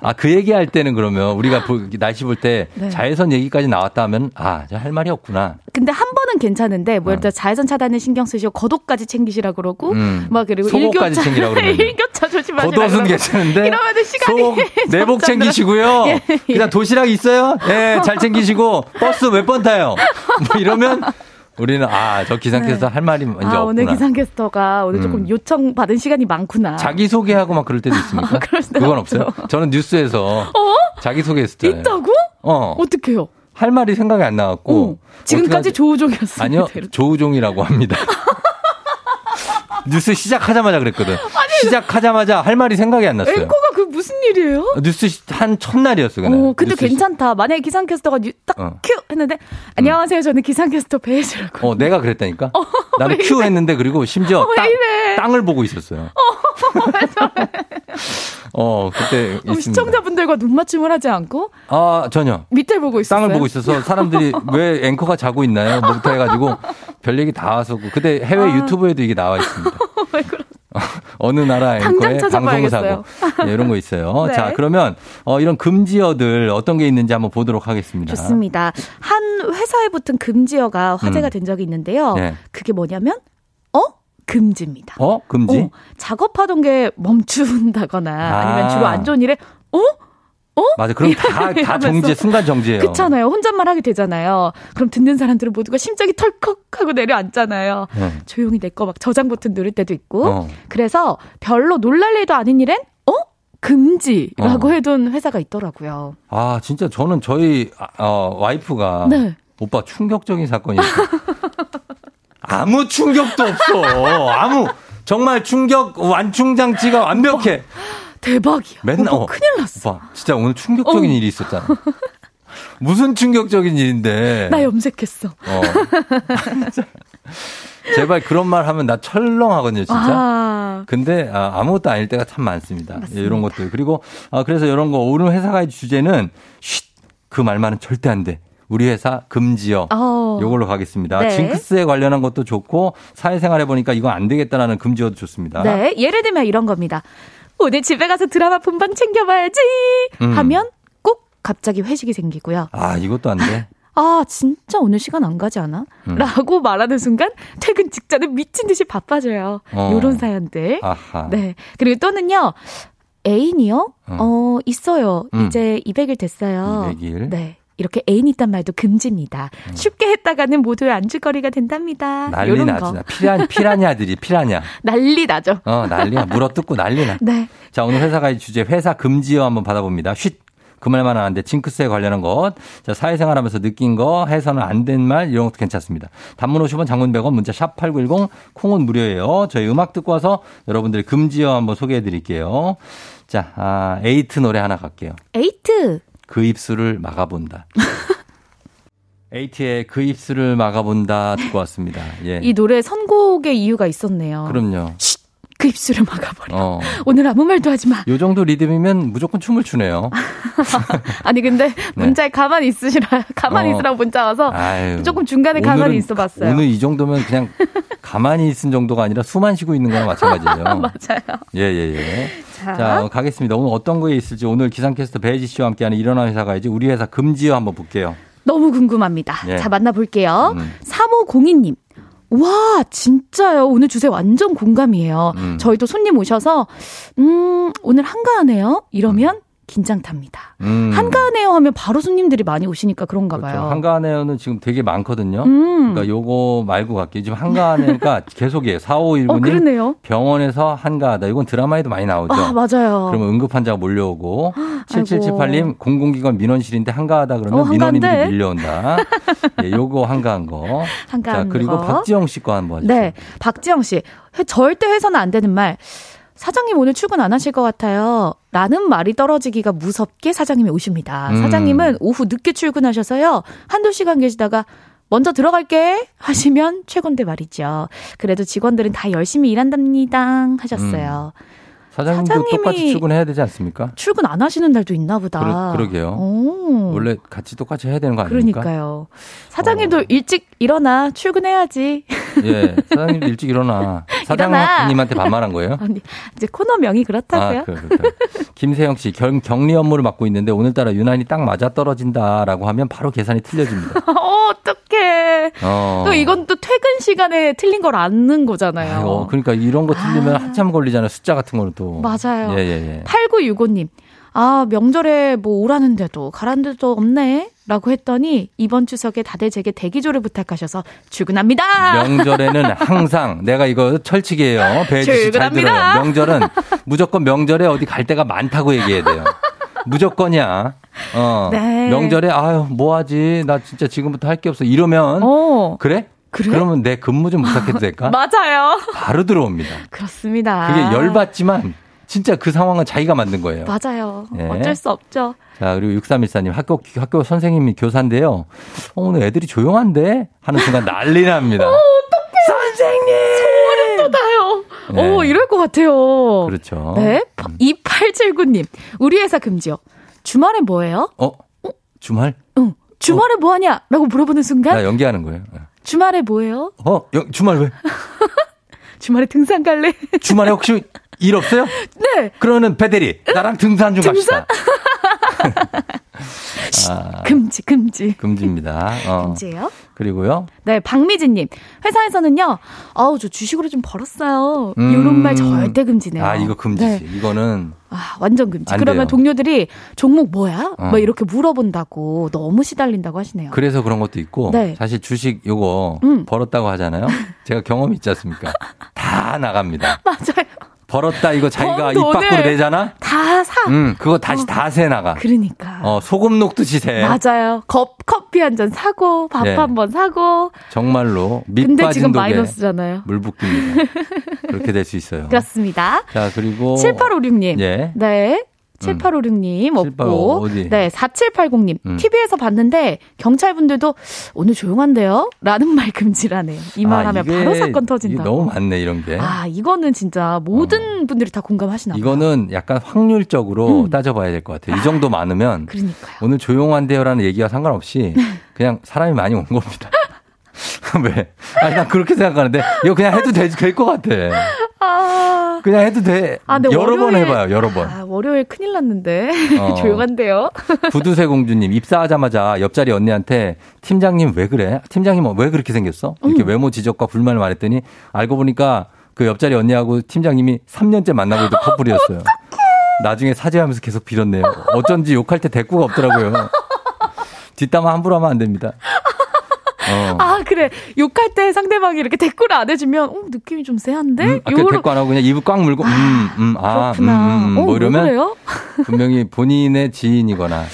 아, 그 얘기 할 때는 그러면 우리가 보- 날씨 볼때 네. 자외선 얘기까지 나왔다 하면 아, 저할 말이 없구나. 근데 한 번은 괜찮은데, 뭐, 예를 들어 자외선 차단에 신경 쓰시고, 겉옷까지 챙기시라 그러고, 음. 막 그리고 일교차, 챙기라고 그러면. 일교차 조심하시라 그러고. 괜찮은데. 이러면은 시간 이 속, 내복 챙기시고요. 예, 예. 그냥 도시락 있어요? 예, 잘 챙기시고. 버스 몇 번 타요? 뭐 이러면 우리는 아, 저 기상캐스터 할 말이 이제 아, 없구나. 오늘 기상캐스터가 오늘 조금 음. 요청 받은 시간이 많구나. 자기 소개하고 막 그럴 때도 있습니까? 그럴 때도 그건 없죠. 없어요. 저는 뉴스에서 자기 소개했었잖아요. 있다고? 어. 어떡해요? 할 말이 생각이 안 나왔고. 어, 지금까지? 조우종이었습니다. 아니요, 조우종이라고 합니다. 뉴스 시작하자마자 그랬거든. 시작하자마자 할 말이 생각이 안 났어요. 앵커가 그 무슨 일이에요? 뉴스 시- 한 첫날이었어, 그날. 어, 근데 뉴스 시- 괜찮다. 만약에 기상캐스터가 뉴- 딱 어. 큐 했는데 안녕하세요. 저는 기상캐스터 배혜지라고. 어, 내가 그랬다니까? 나는 큐 했는데 그리고 심지어 어, 왜 땅? 땅을 보고 있었어요. 어, 그때 그럼 있습니다. 시청자분들과 눈 맞춤을 하지 않고 아, 전혀. 밑에 보고 있었어요. 땅을 보고 있어서 사람들이 왜 앵커가 자고 있나요? 뭐부터 해가지고 별 얘기 다 와서 그때 해외 아. 유튜브에도 이게 나와 있습니다. 어느 나라 앵커의. 방송사고 네, 이런 거 있어요. 네. 자 그러면 어, 이런 금지어들 어떤 게 있는지 한번 보도록 하겠습니다. 좋습니다. 한 회사에 붙은 금지어가 화제가 음. 된 적이 있는데요. 네. 그게 뭐냐면 어 금지입니다. 어 금지? 어, 작업하던 게 멈춘다거나 아니면 아. 주로 안 좋은 일에 어? 어? 맞아. 그럼 다, 다 정지, 순간 정지예요. 그렇잖아요. 혼잣말 하게 되잖아요. 그럼 듣는 사람들은 모두가 심장이 털컥 하고 내려앉잖아요. 네. 조용히 내 거 막 저장 버튼 누를 때도 있고. 어. 그래서 별로 놀랄 일도 아닌 일엔 어? 금지라고 어. 해둔 회사가 있더라고요. 아 진짜 저는 저희 아, 어, 와이프가 네. 오빠 충격적인 사건이 있어요. 아무 충격도 없어. 아무 정말 충격 완충 장치가 완벽해. 대박이야. 맨날 어, 큰일 났어. 오빠 진짜 오늘 충격적인 어. 일이 있었잖아. 무슨 충격적인 일인데? 나 염색했어. 어. 제발 그런 말 하면 나 철렁하거든요, 진짜. 아, 근데 아, 아무것도 아닐 때가 참 많습니다. 맞습니다. 예, 이런 것들. 그리고 아, 그래서 이런 거 오늘 회사가의 주제는 쉿. 그 말만은 절대 안 돼. 우리 회사 금지요. 어. 요걸로 가겠습니다. 네. 징크스에 관련한 것도 좋고 사회생활 해보니까 이건 안 되겠다라는 금지어도 좋습니다. 네, 예를 들면 이런 겁니다. 오늘 집에 가서 드라마 본방 챙겨봐야지 음. 하면 꼭 갑자기 회식이 생기고요. 아 이것도 안 돼. 아, 진짜 오늘 시간 안 가지 않아? 음. 라고 말하는 순간 퇴근 직전에 미친 듯이 바빠져요. 어. 요런 사연들. 아하. 네. 그리고 또는요. 애인이요? 어. 어, 있어요. 음. 이제 200일 됐어요. 200일. 네. 이렇게 애인 있단 말도 금지입니다. 쉽게 했다가는 모두의 안주거리가 된답니다. 음. 난리 요런 나지. 거. 나. 피라, 피라냐들이 피라냐. 난리 나죠. 어, 난리야. 물어뜯고 난리 나. 네. 자, 오늘 회사 가 이 주제 회사 금지어 한번 받아봅니다. 쉿. 그 말만 하는데 징크스에 관련한 것. 자, 사회생활 하면서 느낀 거, 해서는 안 된 말, 이런 것도 괜찮습니다. 단문 50원, 장문 100원, 문자 샵 8910, 콩은 무료예요. 저희 음악 듣고 와서 여러분들의 금지어 한번 소개해 드릴게요. 자, 아, 에이트 노래 하나 갈게요. 에이트. 그 입술을 막아본다. 에이트의 그 입술을 막아본다 듣고 왔습니다. 예. 이 노래 선곡의 이유가 있었네요. 그럼요. 그 입술을 막아버려. 어. 오늘 아무 말도 하지 마. 요 정도 리듬이면 무조건 춤을 추네요. 아니 근데 문자에 가만히 있으시라 가만히 어. 있으라고 문자 와서 아유, 조금 중간에 가만히 있어 봤어요. 오늘 이 정도면 그냥 가만히 있은 정도가 아니라 숨만 쉬고 있는 거랑 마찬가지예요. 맞아요. 예, 예, 예. 자. 자, 가겠습니다. 오늘 어떤 거에 있을지 오늘 기상캐스터 배지 씨와 함께하는 일어나 회사 가야지 우리 회사 금지어 한번 볼게요. 너무 궁금합니다. 예. 자, 만나볼게요. 음. 3502님. 와, 진짜요. 오늘 주제 완전 공감이에요. 음. 저희도 손님 오셔서, 음, 오늘 한가하네요? 이러면 긴장 탑니다. 음. 한가하네요 하면 바로 손님들이 많이 오시니까 그런가 그렇죠. 봐요. 한가하네요는 지금 되게 많거든요. 음. 그러니까 요거 말고 갈게요. 지금 한가하네가 계속이에요. 4519님. 어, 그러네요. 병원에서 한가하다. 이건 드라마에도 많이 나오죠. 아, 맞아요. 그러면 응급 환자가 몰려오고 아이고. 7778님 공공기관 민원실인데 한가하다 그러면 어, 민원인들이? 밀려온다. 예, 요거 한가한 거. 한가한 자, 그리고 거. 박지영 씨 거 한번. 네. 박지영 씨. 해- 절대 해서는 안 되는 말. 사장님 오늘 출근 안 하실 것 같아요. 라는 말이 떨어지기가 무섭게 사장님이 오십니다. 음. 사장님은 오후 늦게 출근하셔서요. 한두 시간 계시다가 먼저 들어갈게 하시면 최곤데 말이죠. 그래도 직원들은 다 열심히 일한답니다 하셨어요. 사장님도 사장님이- 똑같이 출근해야 되지 않습니까? 출근 안 하시는 날도 있나 보다. 그러. 오. 원래 같이 똑같이 해야 되는 거 아닙니까? 그러니까요. 사장님도 일찍 일어나 출근해야지. 예, 사장님도 일찍 일어나. 사장님한테 반말한 거예요? 아니, 이제 코너명이 그렇다고요. 아, 그. 김세영 씨, 경, 격리 업무를 맡고 있는데 오늘따라 유난히 딱 맞아 떨어진다라고 하면 바로 계산이 틀려집니다. 어. 또 이건 또 퇴근 시간에 틀린 걸 아는 거잖아요. 아이고, 그러니까 이런 거 틀리면 한참 걸리잖아요. 숫자 같은 거는 또. 맞아요. 예, 예, 예. 8965님. 아, 명절에 뭐 오라는데도 가란 데도 없네. 라고 했더니 이번 추석에 다들 제게 대기조를 부탁하셔서 출근합니다. 명절에는 항상 내가 이거 철칙이에요. 배지 씨잘. 들어요. 명절은 무조건 명절에 어디 갈 데가 많다고 얘기해야 돼요. 무조건이야. 어. 네. 명절에 아유 뭐 하지? 나 진짜 지금부터 할 게 없어. 이러면 어, 그래? 그래? 그러면 내 근무 좀 부탁해도 될까? 맞아요. 바로 들어옵니다. 그렇습니다. 그게 열받지만 진짜 그 상황은 자기가 만든 거예요. 맞아요. 예. 어쩔 수 없죠. 자, 그리고 6314님, 학교, 학교 선생님이 교사인데요. 어, 오늘 애들이 조용한데? 하는 순간 난리 납니다. 선생님! 소름 돋아요. 네. 오, 이럴 것 같아요. 그렇죠. 네. 2879님. 우리 회사 금지요. 주말에 뭐해요? 어? 주말? 응. 주말에 뭐 하냐? 라고 물어보는 순간 나 연기하는 거예요. 주말에 뭐해요? 어? 여- 주말 왜? 주말에 등산 갈래? 주말에 혹시 일 없어요? 네. 그러면 배대리, 나랑 등산 좀 갑시다. 아, 금지, 금지. 금지입니다. 어. 금지예요? 그리고요. 네, 박미진님. 회사에서는요, 아우, 저 주식으로 좀 벌었어요. 음. 이런 말 절대 금지네요. 아, 이거 금지지. 네. 이거는 아, 완전 금지. 안 그러면 돼요. 동료들이 종목 뭐야? 어. 막 이렇게 물어본다고 너무 시달린다고 하시네요. 그래서 그런 것도 있고 네. 사실 주식 요거 음. 벌었다고 하잖아요. 제가 경험이 있지 않습니까? 다 나갑니다. 맞아요. 벌었다 이거 자기가 번입 밖으로 내잖아. 다 사. 음, 그거 다시 다새 나가. 그러니까. 어, 소금 녹듯이 새. 맞아요. 컵, 커피 한 잔 사고, 밥 네. 한번 사고. 정말로 밑 근데 지금 마이너스잖아요. 물 붓깁니다. 그렇게 될 수 있어요. 그렇습니다. 자, 그리고 7856님. 예. 네. 7856님 없고 7855 어디? 네 4780님 음. TV에서 봤는데 경찰분들도 오늘 조용한데요? 라는 말 금지라네요. 이 말 하면 아, 이게- 바로 사건 이게 터진다고. 너무 많네 이런 게. 아 이거는 진짜 모든 분들이 다 공감하시나 봐요. 이거는 약간 확률적으로 음. 따져봐야 될 것 같아요. 이 정도 많으면 그러니까요. 오늘 조용한데요라는 얘기와 상관없이 그냥 사람이 많이 온 겁니다. 왜? 아니, 난 그렇게 생각하는데 이거 그냥 해도 될 것 같아. 아, 그냥 해도 돼. 아, 여러 번 월요일- 해봐요, 여러 번. 아, 월요일 큰일 났는데 어. 조용한데요. 구두쇠 공주님 입사하자마자 옆자리 언니한테 팀장님 왜 그래? 팀장님 왜 그렇게 생겼어? 이렇게 음. 외모 지적과 불만을 말했더니 알고 보니까 그 옆자리 언니하고 팀장님이 3년째 만나고 있던 커플이었어요. 나중에 사죄하면서 계속 빌었네요. 어쩐지 욕할 때 대꾸가 없더라고요. 뒷담화 함부로 하면 안 됩니다. 어. 아 그래 욕할 때 상대방이 이렇게 댓글을 안 해주면 어, 느낌이 좀 쎄한데. 음, 아까 대꾸 안 하고 그냥 입을 꽉 물고 음, 음, 아, 음, 그렇구나. 음, 음, 어, 뭐왜 이러면? 분명히 본인의 지인이거나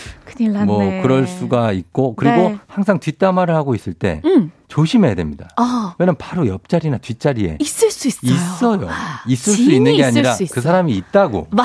큰일 났네. 뭐 그럴 수가 있고 그리고 네. 항상 뒷담화를 하고 있을 때 음. 조심해야 됩니다. 아 왜냐면 바로 옆자리나 뒷자리에 있을 수 있어요. 있어요. 있을 수 있는 게 아니라. 그 사람이 있다고. 마-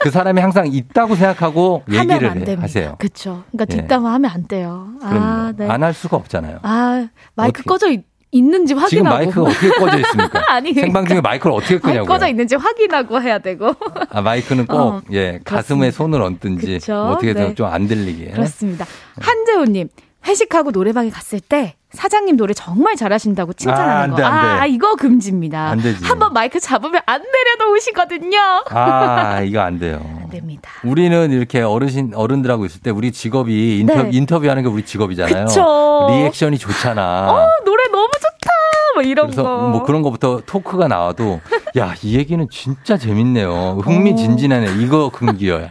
그 사람이 항상 있다고 생각하고 하면 안 얘기를 됩니다. 하세요. 그렇죠. 그러니까 예. 뒷담화 하면 안 돼요. 아, 네. 안할 수가 없잖아요. 아 마이크 어떻게- 꺼져 있, 있는지 확인하고. 지금 마이크가 어떻게 꺼져 있습니까? 아니, 그러니까. 생방 중에 마이크를 어떻게 끄냐고요. 꺼져 있는지 확인하고 해야 되고. 아, 마이크는 꼭 어, 예, 가슴에 손을 얹든지? 뭐 어떻게 해서 네. 좀안 들리게. 그렇습니다. 한재호님 회식하고 노래방에 갔을 때 사장님 노래 정말 잘하신다고 아, 칭찬하는 안 거. 돼, 안 돼. 아 이거 금지입니다. 안 되지. 한번 마이크 잡으면 안 내려놓으시거든요. 아, 이거 안 돼요. 안 됩니다. 우리는 이렇게 어르신 어른들하고 있을 때 우리 직업이 인터, 네. 인터뷰하는 게 우리 직업이잖아요. 그쵸. 리액션이 좋잖아. 어 노래 너무 좋다. 뭐 이런 그래서 거. 뭐 그런 거부터 토크가 나와도 야 이 얘기는 진짜 재밌네요. 흥미진진하네. 이거 금기어야.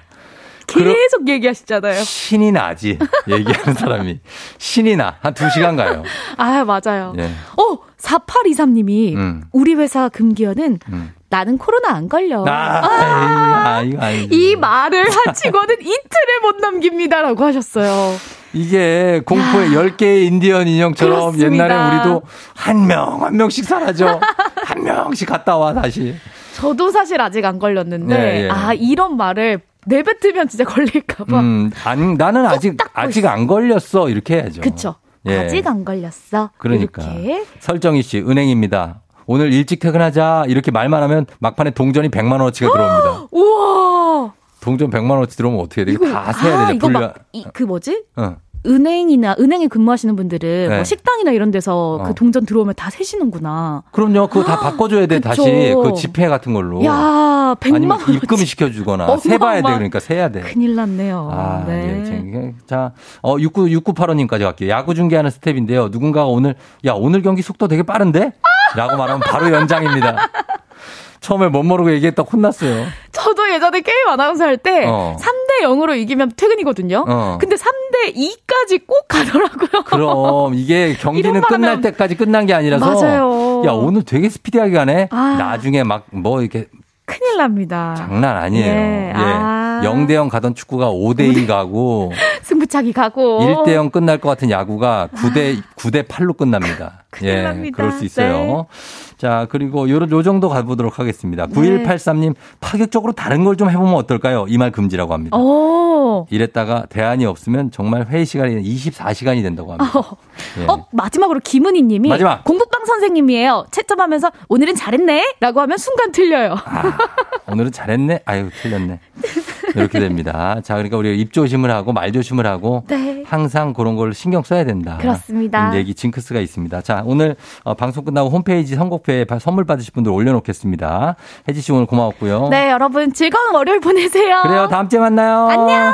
계속 얘기하시잖아요. 신이 나지 얘기하는 사람이 신이 나한두 시간 가요. 아 맞아요. 예. 어 4823님이 음. 우리 회사 금기어는 음. 나는 코로나 안 걸려. 아, 아, 아니지. 이 말을 하치고는 이틀을 못 넘깁니다라고 하셨어요. 이게 공포의 10개의 인디언 인형처럼 그렇습니다. 옛날에 우리도 한 명, 한 명씩 사라져. 한 명씩 갔다 와, 다시. 저도 사실 아직 안 걸렸는데 네, 예. 아 이런 말을 내뱉으면 진짜 걸릴까봐. 음, 안, 나는 아직, 아직 안 걸렸어. 이렇게 해야죠. 그쵸. 예. 아직 안 걸렸어. 그러니까. 이렇게. 설정희 씨, 은행입니다. 오늘 일찍 퇴근하자. 이렇게 말만 하면 막판에 동전이 100만 원어치가 들어옵니다. 우와. 동전 100만 원어치 들어오면 어떻게 돼? 이거 다 세야 아, 되죠. 이거 분류. 막, 이, 그 뭐지? 어. 은행이나, 은행에 근무하시는 분들은 네. 뭐 식당이나 이런 데서 어. 그 동전 들어오면 다 세시는구나. 그럼요. 그거 다 바꿔줘야 돼. 그쵸. 다시. 그 지폐 같은 걸로. 야, 100만 아니면 원. 입금 시켜주거나. 세봐야 돼. 그러니까 세야 돼. 큰일 났네요. 아, 네. 예. 제- 자, 어, 69, 6985님까지 갈게요. 야구 중계하는 스텝인데요. 누군가가 오늘, 야, 오늘 경기 속도 되게 빠른데? 라고 말하면 바로 연장입니다. 처음에 못 모르고 얘기했다 혼났어요. 저도 예전에 게임 아나운서 할때 어. 3대 0으로 이기면 퇴근이거든요. 어. 근데 3대 2까지 꼭 가더라고요. 그럼 이게 경기는 끝날 하면- 때까지 끝난 게 아니라서. 맞아요. 야, 오늘 되게 스피디하게 가네? 아. 나중에 막 뭐 이렇게 큰일 납니다. 장난 아니에요. 예. 예. 아. 0대 0 가던 축구가 5대 2 가고 승부차기 가고. 1대 0 끝날 것 같은 야구가 9대 9대 8로 끝납니다. 예. 납니다. 그럴 수 있어요. 네. 자, 그리고 요, 요 정도 가보도록 하겠습니다. 9183님, 파격적으로 다른 걸 좀 해보면 어떨까요? 이 말 금지라고 합니다. 오. 이랬다가 대안이 없으면 정말 회의 시간이 24시간이 된다고 합니다. 예. 어, 마지막으로 김은희 님이 마지막. 공부방 선생님이에요. 채점하면서 오늘은 잘했네? 라고 하면 순간 틀려요. 아, 오늘은 잘했네? 아유, 틀렸네. 이렇게 됩니다. 자, 그러니까 우리가 입 조심을 하고 말 조심을 하고 네. 항상 그런 걸 신경 써야 된다. 그렇습니다. 얘기 징크스가 있습니다. 자, 오늘 어, 방송 끝나고 홈페이지 선곡표에 바- 선물 받으실 분들 올려놓겠습니다. 혜지 씨 오늘 고마웠고요. 네, 여러분 즐거운 월요일 보내세요. 그래요. 다음 주에 만나요. 안녕.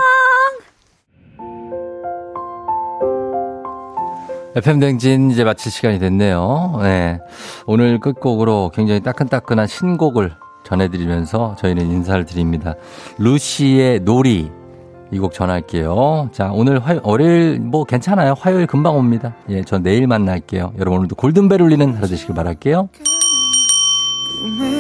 FM 댕진 이제 마칠 시간이 됐네요. 네. 오늘 끝곡으로 굉장히 따끈따끈한 신곡을 전해드리면서 저희는 인사를 드립니다. 루시의 놀이 이 곡 전할게요. 자, 오늘 화요, 월요일 뭐 괜찮아요. 화요일 금방 옵니다. 예, 저 내일 만날게요. 여러분 오늘도 골든벨 울리는 하루 되시길 바랄게요. 그